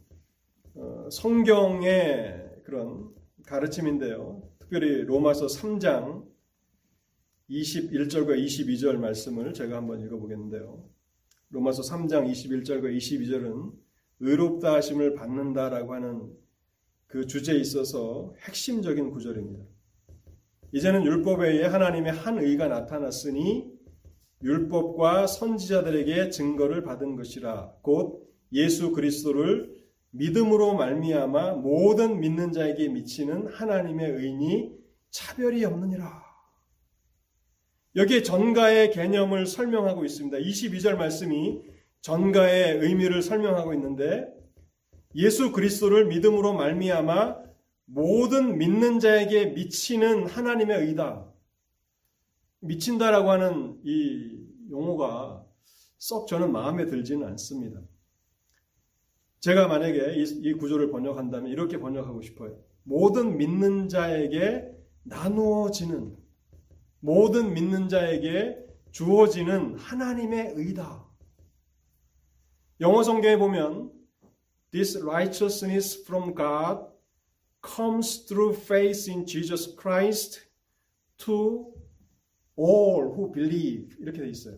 어, 성경의 그런 가르침인데요. 특별히 로마서 3장 21절과 22절 말씀을 제가 한번 읽어보겠는데요. 로마서 3장 21절과 22절은 의롭다 하심을 받는다라고 하는 그 주제에 있어서 핵심적인 구절입니다. 이제는 율법에 의해 하나님의 한 의가 나타났으니 율법과 선지자들에게 증거를 받은 것이라 곧 예수 그리스도를 믿음으로 말미암아 모든 믿는 자에게 미치는 하나님의 의인이 차별이 없느니라. 여기에 전가의 개념을 설명하고 있습니다. 22절 말씀이 전가의 의미를 설명하고 있는데 예수 그리스도를 믿음으로 말미암아 모든 믿는 자에게 미치는 하나님의 의다. 미친다라고 하는 이 용어가 썩 저는 마음에 들지는 않습니다. 제가 만약에 이, 이 구조를 번역한다면 이렇게 번역하고 싶어요. 모든 믿는 자에게 나누어지는, 모든 믿는 자에게 주어지는 하나님의 의다. 영어 성경에 보면 This righteousness from God comes through faith in Jesus Christ to all who believe 이렇게 돼 있어요.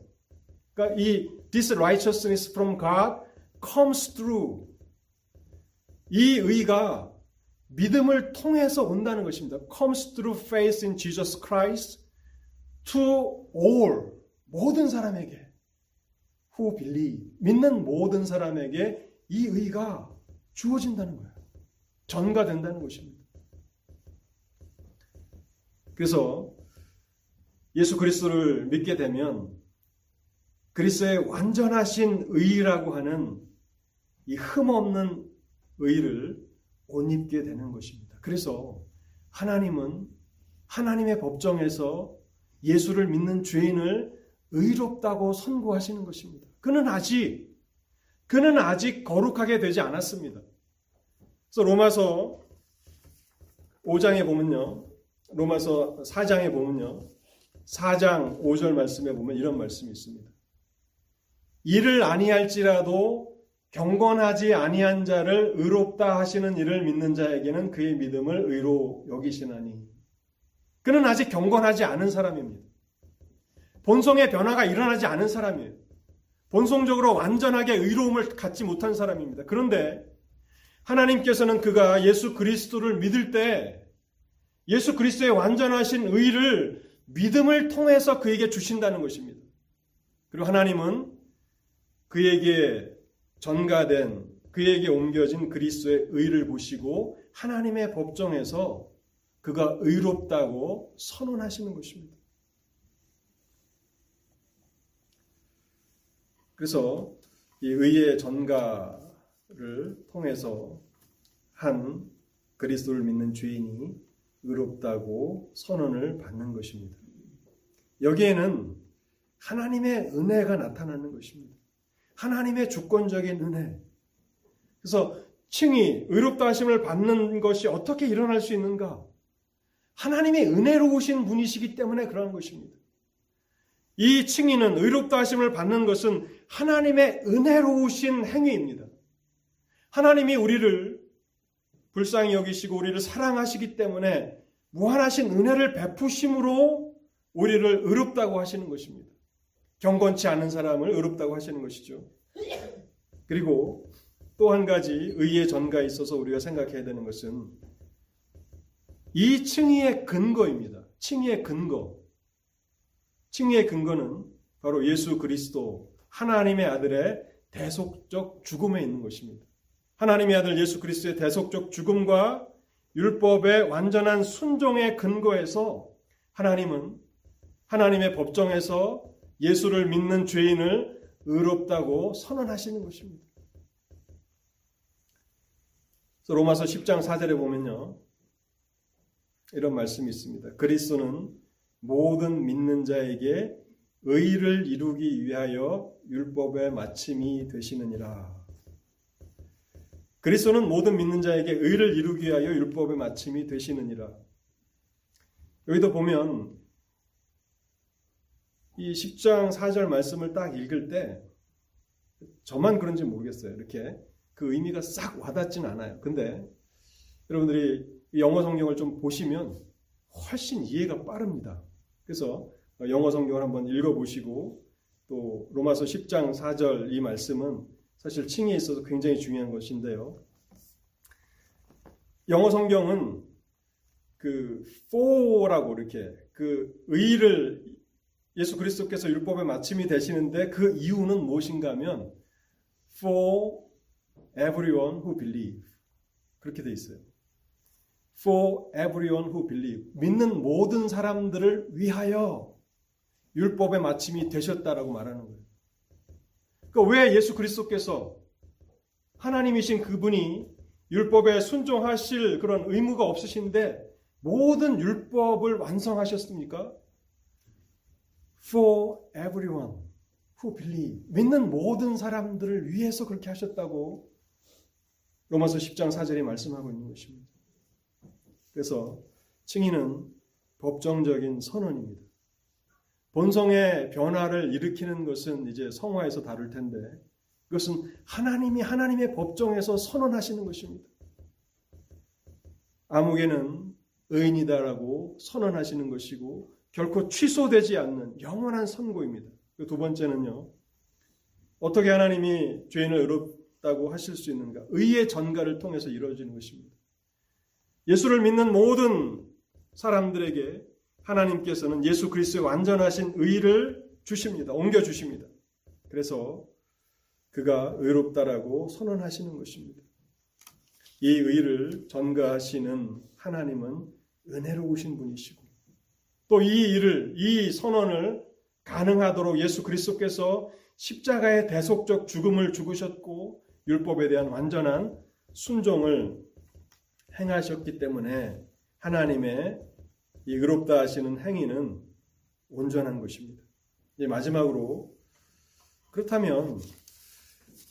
그러니까 이 this righteousness from God comes through 이 의가 믿음을 통해서 온다는 것입니다. comes through faith in Jesus Christ to all 모든 사람에게 who believe 믿는 모든 사람에게 이 의가 주어진다는 거예요. 전가된다는 것입니다. 그래서 예수 그리스도를 믿게 되면 그리스도의 완전하신 의라고 하는 이 흠없는 의를 옷 입게 되는 것입니다. 그래서 하나님은 하나님의 법정에서 예수를 믿는 죄인을 의롭다고 선고하시는 것입니다. 그는 아직 그는 아직 거룩하게 되지 않았습니다. 그래서 로마서 5장에 보면요. 로마서 4장에 보면요. 4장 5절 말씀에 보면 이런 말씀이 있습니다. 이를 아니할지라도 경건하지 아니한 자를 의롭다 하시는 이를 믿는 자에게는 그의 믿음을 의로 여기시나니 그는 아직 경건하지 않은 사람입니다. 본성의 변화가 일어나지 않은 사람이에요. 본성적으로 완전하게 의로움을 갖지 못한 사람입니다. 그런데 하나님께서는 그가 예수 그리스도를 믿을 때 예수 그리스도의 완전하신 의를 믿음을 통해서 그에게 주신다는 것입니다. 그리고 하나님은 그에게 전가된 그에게 옮겨진 그리스도의 의를 보시고 하나님의 법정에서 그가 의롭다고 선언하시는 것입니다. 그래서 이 의의 전가를 통해서 한 그리스도를 믿는 죄인이 의롭다고 선언을 받는 것입니다. 여기에는 하나님의 은혜가 나타나는 것입니다. 하나님의 주권적인 은혜. 그래서 칭이 의롭다 하심을 받는 것이 어떻게 일어날 수 있는가? 하나님의 은혜로우신 분이시기 때문에 그러한 것입니다. 이 칭의는 의롭다 하심을 받는 것은 하나님의 은혜로우신 행위입니다. 하나님이 우리를 불쌍히 여기시고 우리를 사랑하시기 때문에 무한하신 은혜를 베푸심으로 우리를 의롭다고 하시는 것입니다. 경건치 않은 사람을 의롭다고 하시는 것이죠. 그리고 또 한 가지 의의 전가에 있어서 우리가 생각해야 되는 것은 이 칭의의 근거입니다. 칭의의 근거. 칭의의 근거는 바로 예수 그리스도 하나님의 아들의 대속적 죽음에 있는 것입니다. 하나님의 아들 예수 그리스도의 대속적 죽음과 율법의 완전한 순종의 근거에서 하나님은 하나님의 법정에서 예수를 믿는 죄인을 의롭다고 선언하시는 것입니다. 로마서 10장 4절에 보면요. 이런 말씀이 있습니다. 그리스도는 모든 믿는 자에게 의를 이루기 위하여 율법의 마침이 되시느니라. 그리스도는 모든 믿는 자에게 의를 이루기 위하여 율법의 마침이 되시느니라. 여기도 보면 이 10장 4절 말씀을 딱 읽을 때 저만 그런지 모르겠어요. 이렇게 그 의미가 싹 와닿진 않아요. 근데 여러분들이 영어 성경을 좀 보시면 훨씬 이해가 빠릅니다. 그래서 영어 성경을 한번 읽어보시고 또 로마서 10장 4절 이 말씀은 사실 칭에 있어서 굉장히 중요한 것인데요. 영어 성경은 그 for라고 이렇게 그 의를 예수 그리스도께서 율법의 마침이 되시는데 그 이유는 무엇인가 하면 for everyone who believe 그렇게 돼 있어요. for everyone who believe 믿는 모든 사람들을 위하여 율법의 마침이 되셨다라고 말하는 거예요. 그러니까 왜 예수 그리스도께서 하나님이신 그분이 율법에 순종하실 그런 의무가 없으신데 모든 율법을 완성하셨습니까? For everyone who believe. 믿는 모든 사람들을 위해서 그렇게 하셨다고 로마서 10장 4절에 말씀하고 있는 것입니다. 그래서 증인은 법정적인 선언입니다. 본성의 변화를 일으키는 것은 이제 성화에서 다룰 텐데 그것은 하나님이 하나님의 법정에서 선언하시는 것입니다. 아무개는 의인이다라고 선언하시는 것이고 결코 취소되지 않는 영원한 선고입니다. 그 두 번째는요. 어떻게 하나님이 죄인을 의롭다고 하실 수 있는가? 의의 전가를 통해서 이루어지는 것입니다. 예수를 믿는 모든 사람들에게 하나님께서는 예수 그리스도의 완전하신 의를 주십니다. 옮겨 주십니다. 그래서 그가 의롭다라고 선언하시는 것입니다. 이 의를 전가하시는 하나님은 은혜로우신 분이시고 또 이 일을 이 선언을 가능하도록 예수 그리스도께서 십자가의 대속적 죽음을 죽으셨고 율법에 대한 완전한 순종을 행하셨기 때문에 하나님의 이 의롭다 하시는 행위는 온전한 것입니다. 이제 마지막으로 그렇다면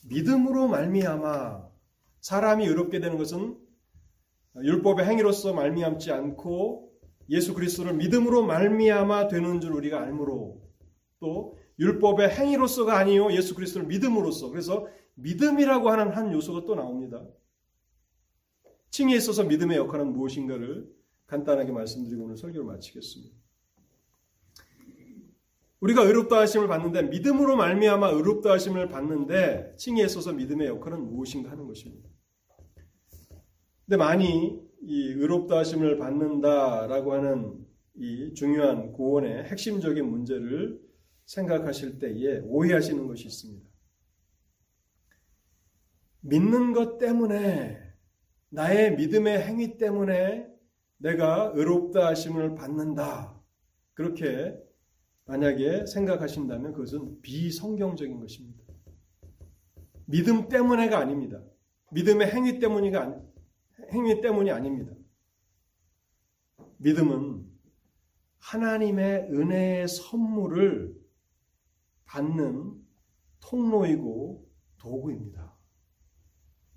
믿음으로 말미암아 사람이 의롭게 되는 것은 율법의 행위로서 말미암지 않고 예수 그리스도를 믿음으로 말미암아 되는 줄 우리가 알므로 또 율법의 행위로서가 아니요 예수 그리스도를 믿음으로써 그래서 믿음이라고 하는 한 요소가 또 나옵니다. 칭에 있어서 믿음의 역할은 무엇인가를 간단하게 말씀드리고 오늘 설교를 마치겠습니다. 우리가 의롭다 하심을 받는데 믿음으로 말미암아 의롭다 하심을 받는데 칭에 있어서 믿음의 역할은 무엇인가 하는 것입니다. 근데 많이 이 의롭다 하심을 받는다라고 하는 이 중요한 구원의 핵심적인 문제를 생각하실 때에 오해하시는 것이 있습니다. 믿는 것 때문에 나의 믿음의 행위 때문에 내가 의롭다 하심을 받는다. 그렇게 만약에 생각하신다면 그것은 비성경적인 것입니다. 믿음 때문에가 아닙니다. 믿음의 행위 때문이가 행위 때문이 아닙니다. 믿음은 하나님의 은혜의 선물을 받는 통로이고 도구입니다.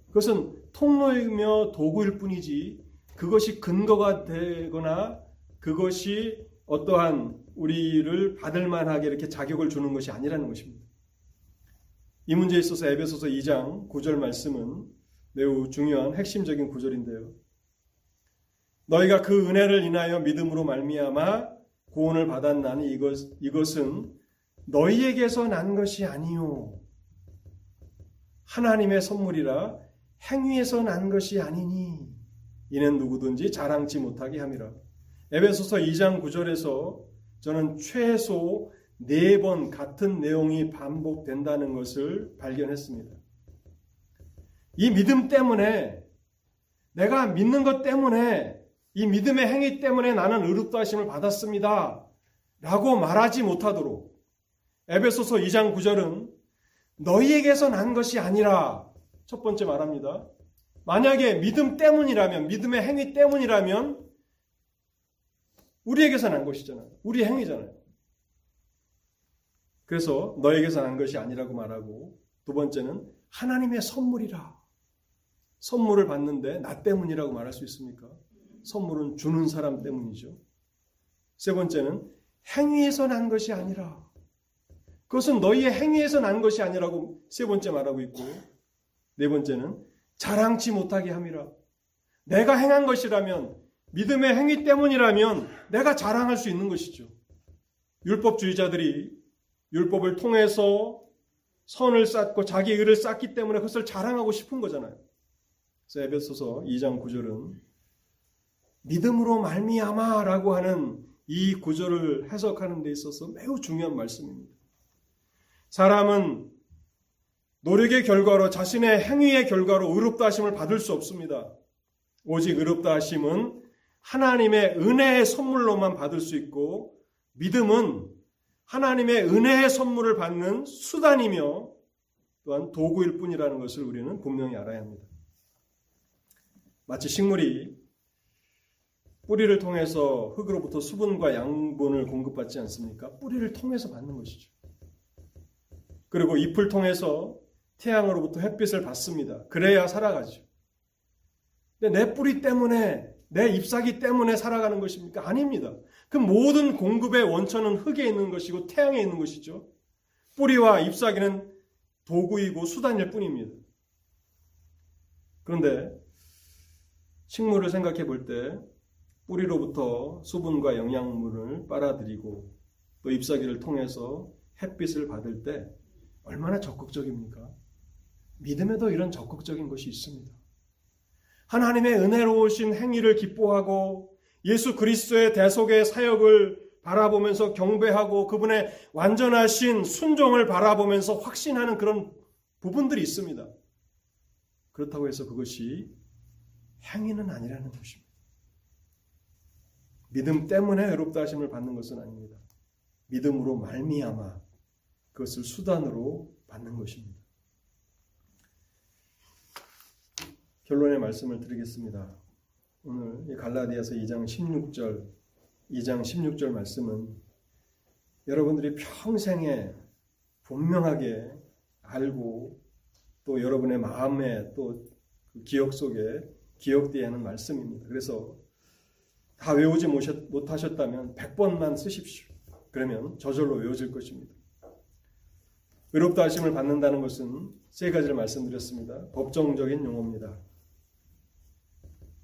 그것은 통로이며 도구일 뿐이지 그것이 근거가 되거나 그것이 어떠한 우리를 받을 만하게 이렇게 자격을 주는 것이 아니라는 것입니다. 이 문제에 있어서 에베소서 2장 9절 말씀은 매우 중요한 핵심적인 구절인데요. 너희가 그 은혜를 인하여 믿음으로 말미암아 구원을 받았나니 이것 이것은 너희에게서 난 것이 아니요 하나님의 선물이라 행위에서 난 것이 아니니 이는 누구든지 자랑치 못하게 함이라. 에베소서 2장 9절에서 저는 최소 네 번 같은 내용이 반복된다는 것을 발견했습니다. 이 믿음 때문에 내가 믿는 것 때문에 이 믿음의 행위 때문에 나는 의롭다 하심을 받았습니다. 라고 말하지 못하도록 에베소서 2장 9절은 너희에게서 난 것이 아니라 첫 번째 말합니다. 만약에 믿음 때문이라면 믿음의 행위 때문이라면 우리에게서 난 것이잖아요. 우리 행위잖아요. 그래서 너에게서 난 것이 아니라고 말하고 두 번째는 하나님의 선물이라. 선물을 받는데 나 때문이라고 말할 수 있습니까? 선물은 주는 사람 때문이죠. 세 번째는 행위에서 난 것이 아니라 그것은 너희의 행위에서 난 것이 아니라고 세 번째 말하고 있고 네 번째는 자랑치 못하게 함이라. 내가 행한 것이라면 믿음의 행위 때문이라면 내가 자랑할 수 있는 것이죠. 율법주의자들이 율법을 통해서 선을 쌓고 자기 의를 쌓기 때문에 그것을 자랑하고 싶은 거잖아요. 그래서 에베소서 2장 9절은 믿음으로 말미암아라고 하는 이 구절을 해석하는 데 있어서 매우 중요한 말씀입니다. 사람은 노력의 결과로 자신의 행위의 결과로 의롭다 하심을 받을 수 없습니다. 오직 의롭다 하심은 하나님의 은혜의 선물로만 받을 수 있고 믿음은 하나님의 은혜의 선물을 받는 수단이며 또한 도구일 뿐이라는 것을 우리는 분명히 알아야 합니다. 마치 식물이 뿌리를 통해서 흙으로부터 수분과 양분을 공급받지 않습니까? 뿌리를 통해서 받는 것이죠. 그리고 잎을 통해서 태양으로부터 햇빛을 받습니다. 그래야 살아가죠. 근데 내 뿌리 때문에, 내 잎사귀 때문에 살아가는 것입니까? 아닙니다. 그 모든 공급의 원천은 흙에 있는 것이고 태양에 있는 것이죠. 뿌리와 잎사귀는 도구이고 수단일 뿐입니다. 그런데 식물을 생각해 볼 때 뿌리로부터 수분과 영양분을 빨아들이고 또 잎사귀를 통해서 햇빛을 받을 때 얼마나 적극적입니까? 믿음에도 이런 적극적인 것이 있습니다. 하나님의 은혜로우신 행위를 기뻐하고 예수 그리스도의 대속의 사역을 바라보면서 경배하고 그분의 완전하신 순종을 바라보면서 확신하는 그런 부분들이 있습니다. 그렇다고 해서 그것이 행위는 아니라는 것입니다. 믿음 때문에 의롭다 하심을 받는 것은 아닙니다. 믿음으로 말미암아 그것을 수단으로 받는 것입니다. 결론의 말씀을 드리겠습니다. 오늘 갈라디아서 2장 16절, 2장 16절 말씀은 여러분들이 평생에 분명하게 알고 또 여러분의 마음에 또 그 기억 속에 기억되어야 하는 말씀입니다. 그래서 다 외우지 못하셨다면 100번만 쓰십시오. 그러면 저절로 외워질 것입니다. 의롭다 하심을 받는다는 것은 세 가지를 말씀드렸습니다. 법정적인 용어입니다.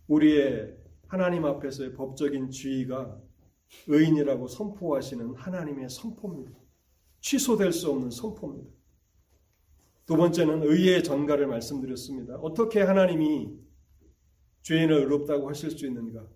우리의 하나님 앞에서의 법적인 지위가 의인이라고 선포하시는 하나님의 선포입니다. 취소될 수 없는 선포입니다. 두 번째는 의의 전가를 말씀드렸습니다. 어떻게 하나님이 죄인을 의롭다고 하실 수 있는가?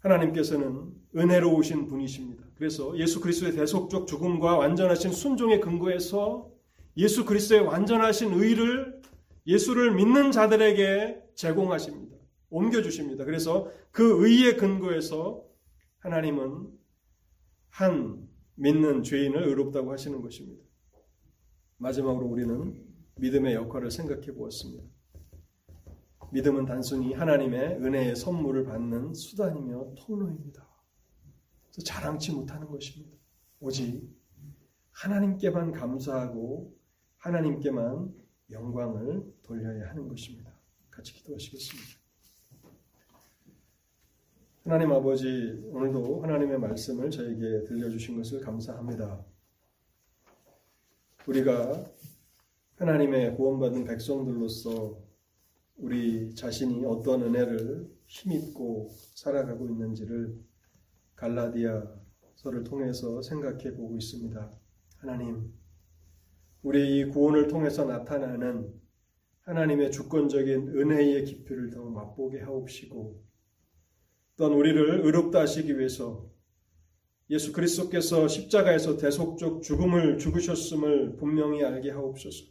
하나님께서는 은혜로우신 분이십니다. 그래서 예수 그리스도의 대속적 죽음과 완전하신 순종의 근거에서 예수 그리스도의 완전하신 의를 예수를 믿는 자들에게 제공하십니다. 옮겨주십니다. 그래서 그 의의 근거에서 하나님은 한 믿는 죄인을 의롭다고 하시는 것입니다. 마지막으로 우리는 믿음의 역할을 생각해 보았습니다. 믿음은 단순히 하나님의 은혜의 선물을 받는 수단이며 통로입니다. 자랑치 못하는 것입니다. 오직 하나님께만 감사하고 하나님께만 영광을 돌려야 하는 것입니다. 같이 기도하시겠습니다. 하나님 아버지, 오늘도 하나님의 말씀을 저에게 들려주신 것을 감사합니다. 우리가 하나님의 구원받은 백성들로서 우리 자신이 어떤 은혜를 힘입고 살아가고 있는지를 갈라디아서를 통해서 생각해 보고 있습니다. 하나님, 우리 이 구원을 통해서 나타나는 하나님의 주권적인 은혜의 깊이를 더 맛보게 하옵시고 또한 우리를 의롭다 하시기 위해서 예수 그리스도께서 십자가에서 대속적 죽음을 죽으셨음을 분명히 알게 하옵소서.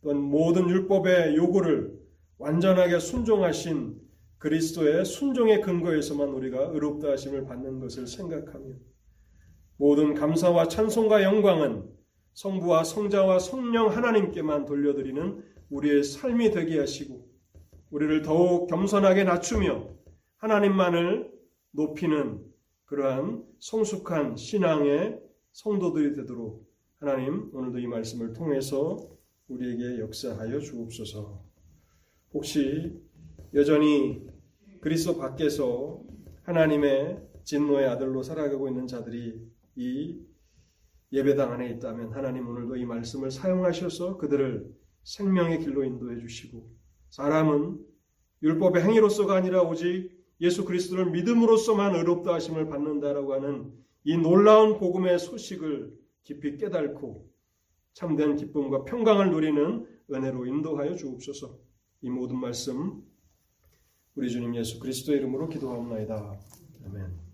또한 모든 율법의 요구를 완전하게 순종하신 그리스도의 순종의 근거에서만 우리가 의롭다 하심을 받는 것을 생각하며 모든 감사와 찬송과 영광은 성부와 성자와 성령 하나님께만 돌려드리는 우리의 삶이 되게 하시고 우리를 더욱 겸손하게 낮추며 하나님만을 높이는 그러한 성숙한 신앙의 성도들이 되도록 하나님 오늘도 이 말씀을 통해서 우리에게 역사하여 주옵소서. 혹시 여전히 그리스도 밖에서 하나님의 진노의 아들로 살아가고 있는 자들이 이 예배당 안에 있다면 하나님 오늘도 이 말씀을 사용하셔서 그들을 생명의 길로 인도해 주시고 사람은 율법의 행위로서가 아니라 오직 예수 그리스도를 믿음으로써만 의롭다 하심을 받는다라고 하는 이 놀라운 복음의 소식을 깊이 깨닫고 참된 기쁨과 평강을 누리는 은혜로 인도하여 주옵소서. 이 모든 말씀 우리 주님 예수 그리스도의 이름으로 기도하옵나이다. 아멘.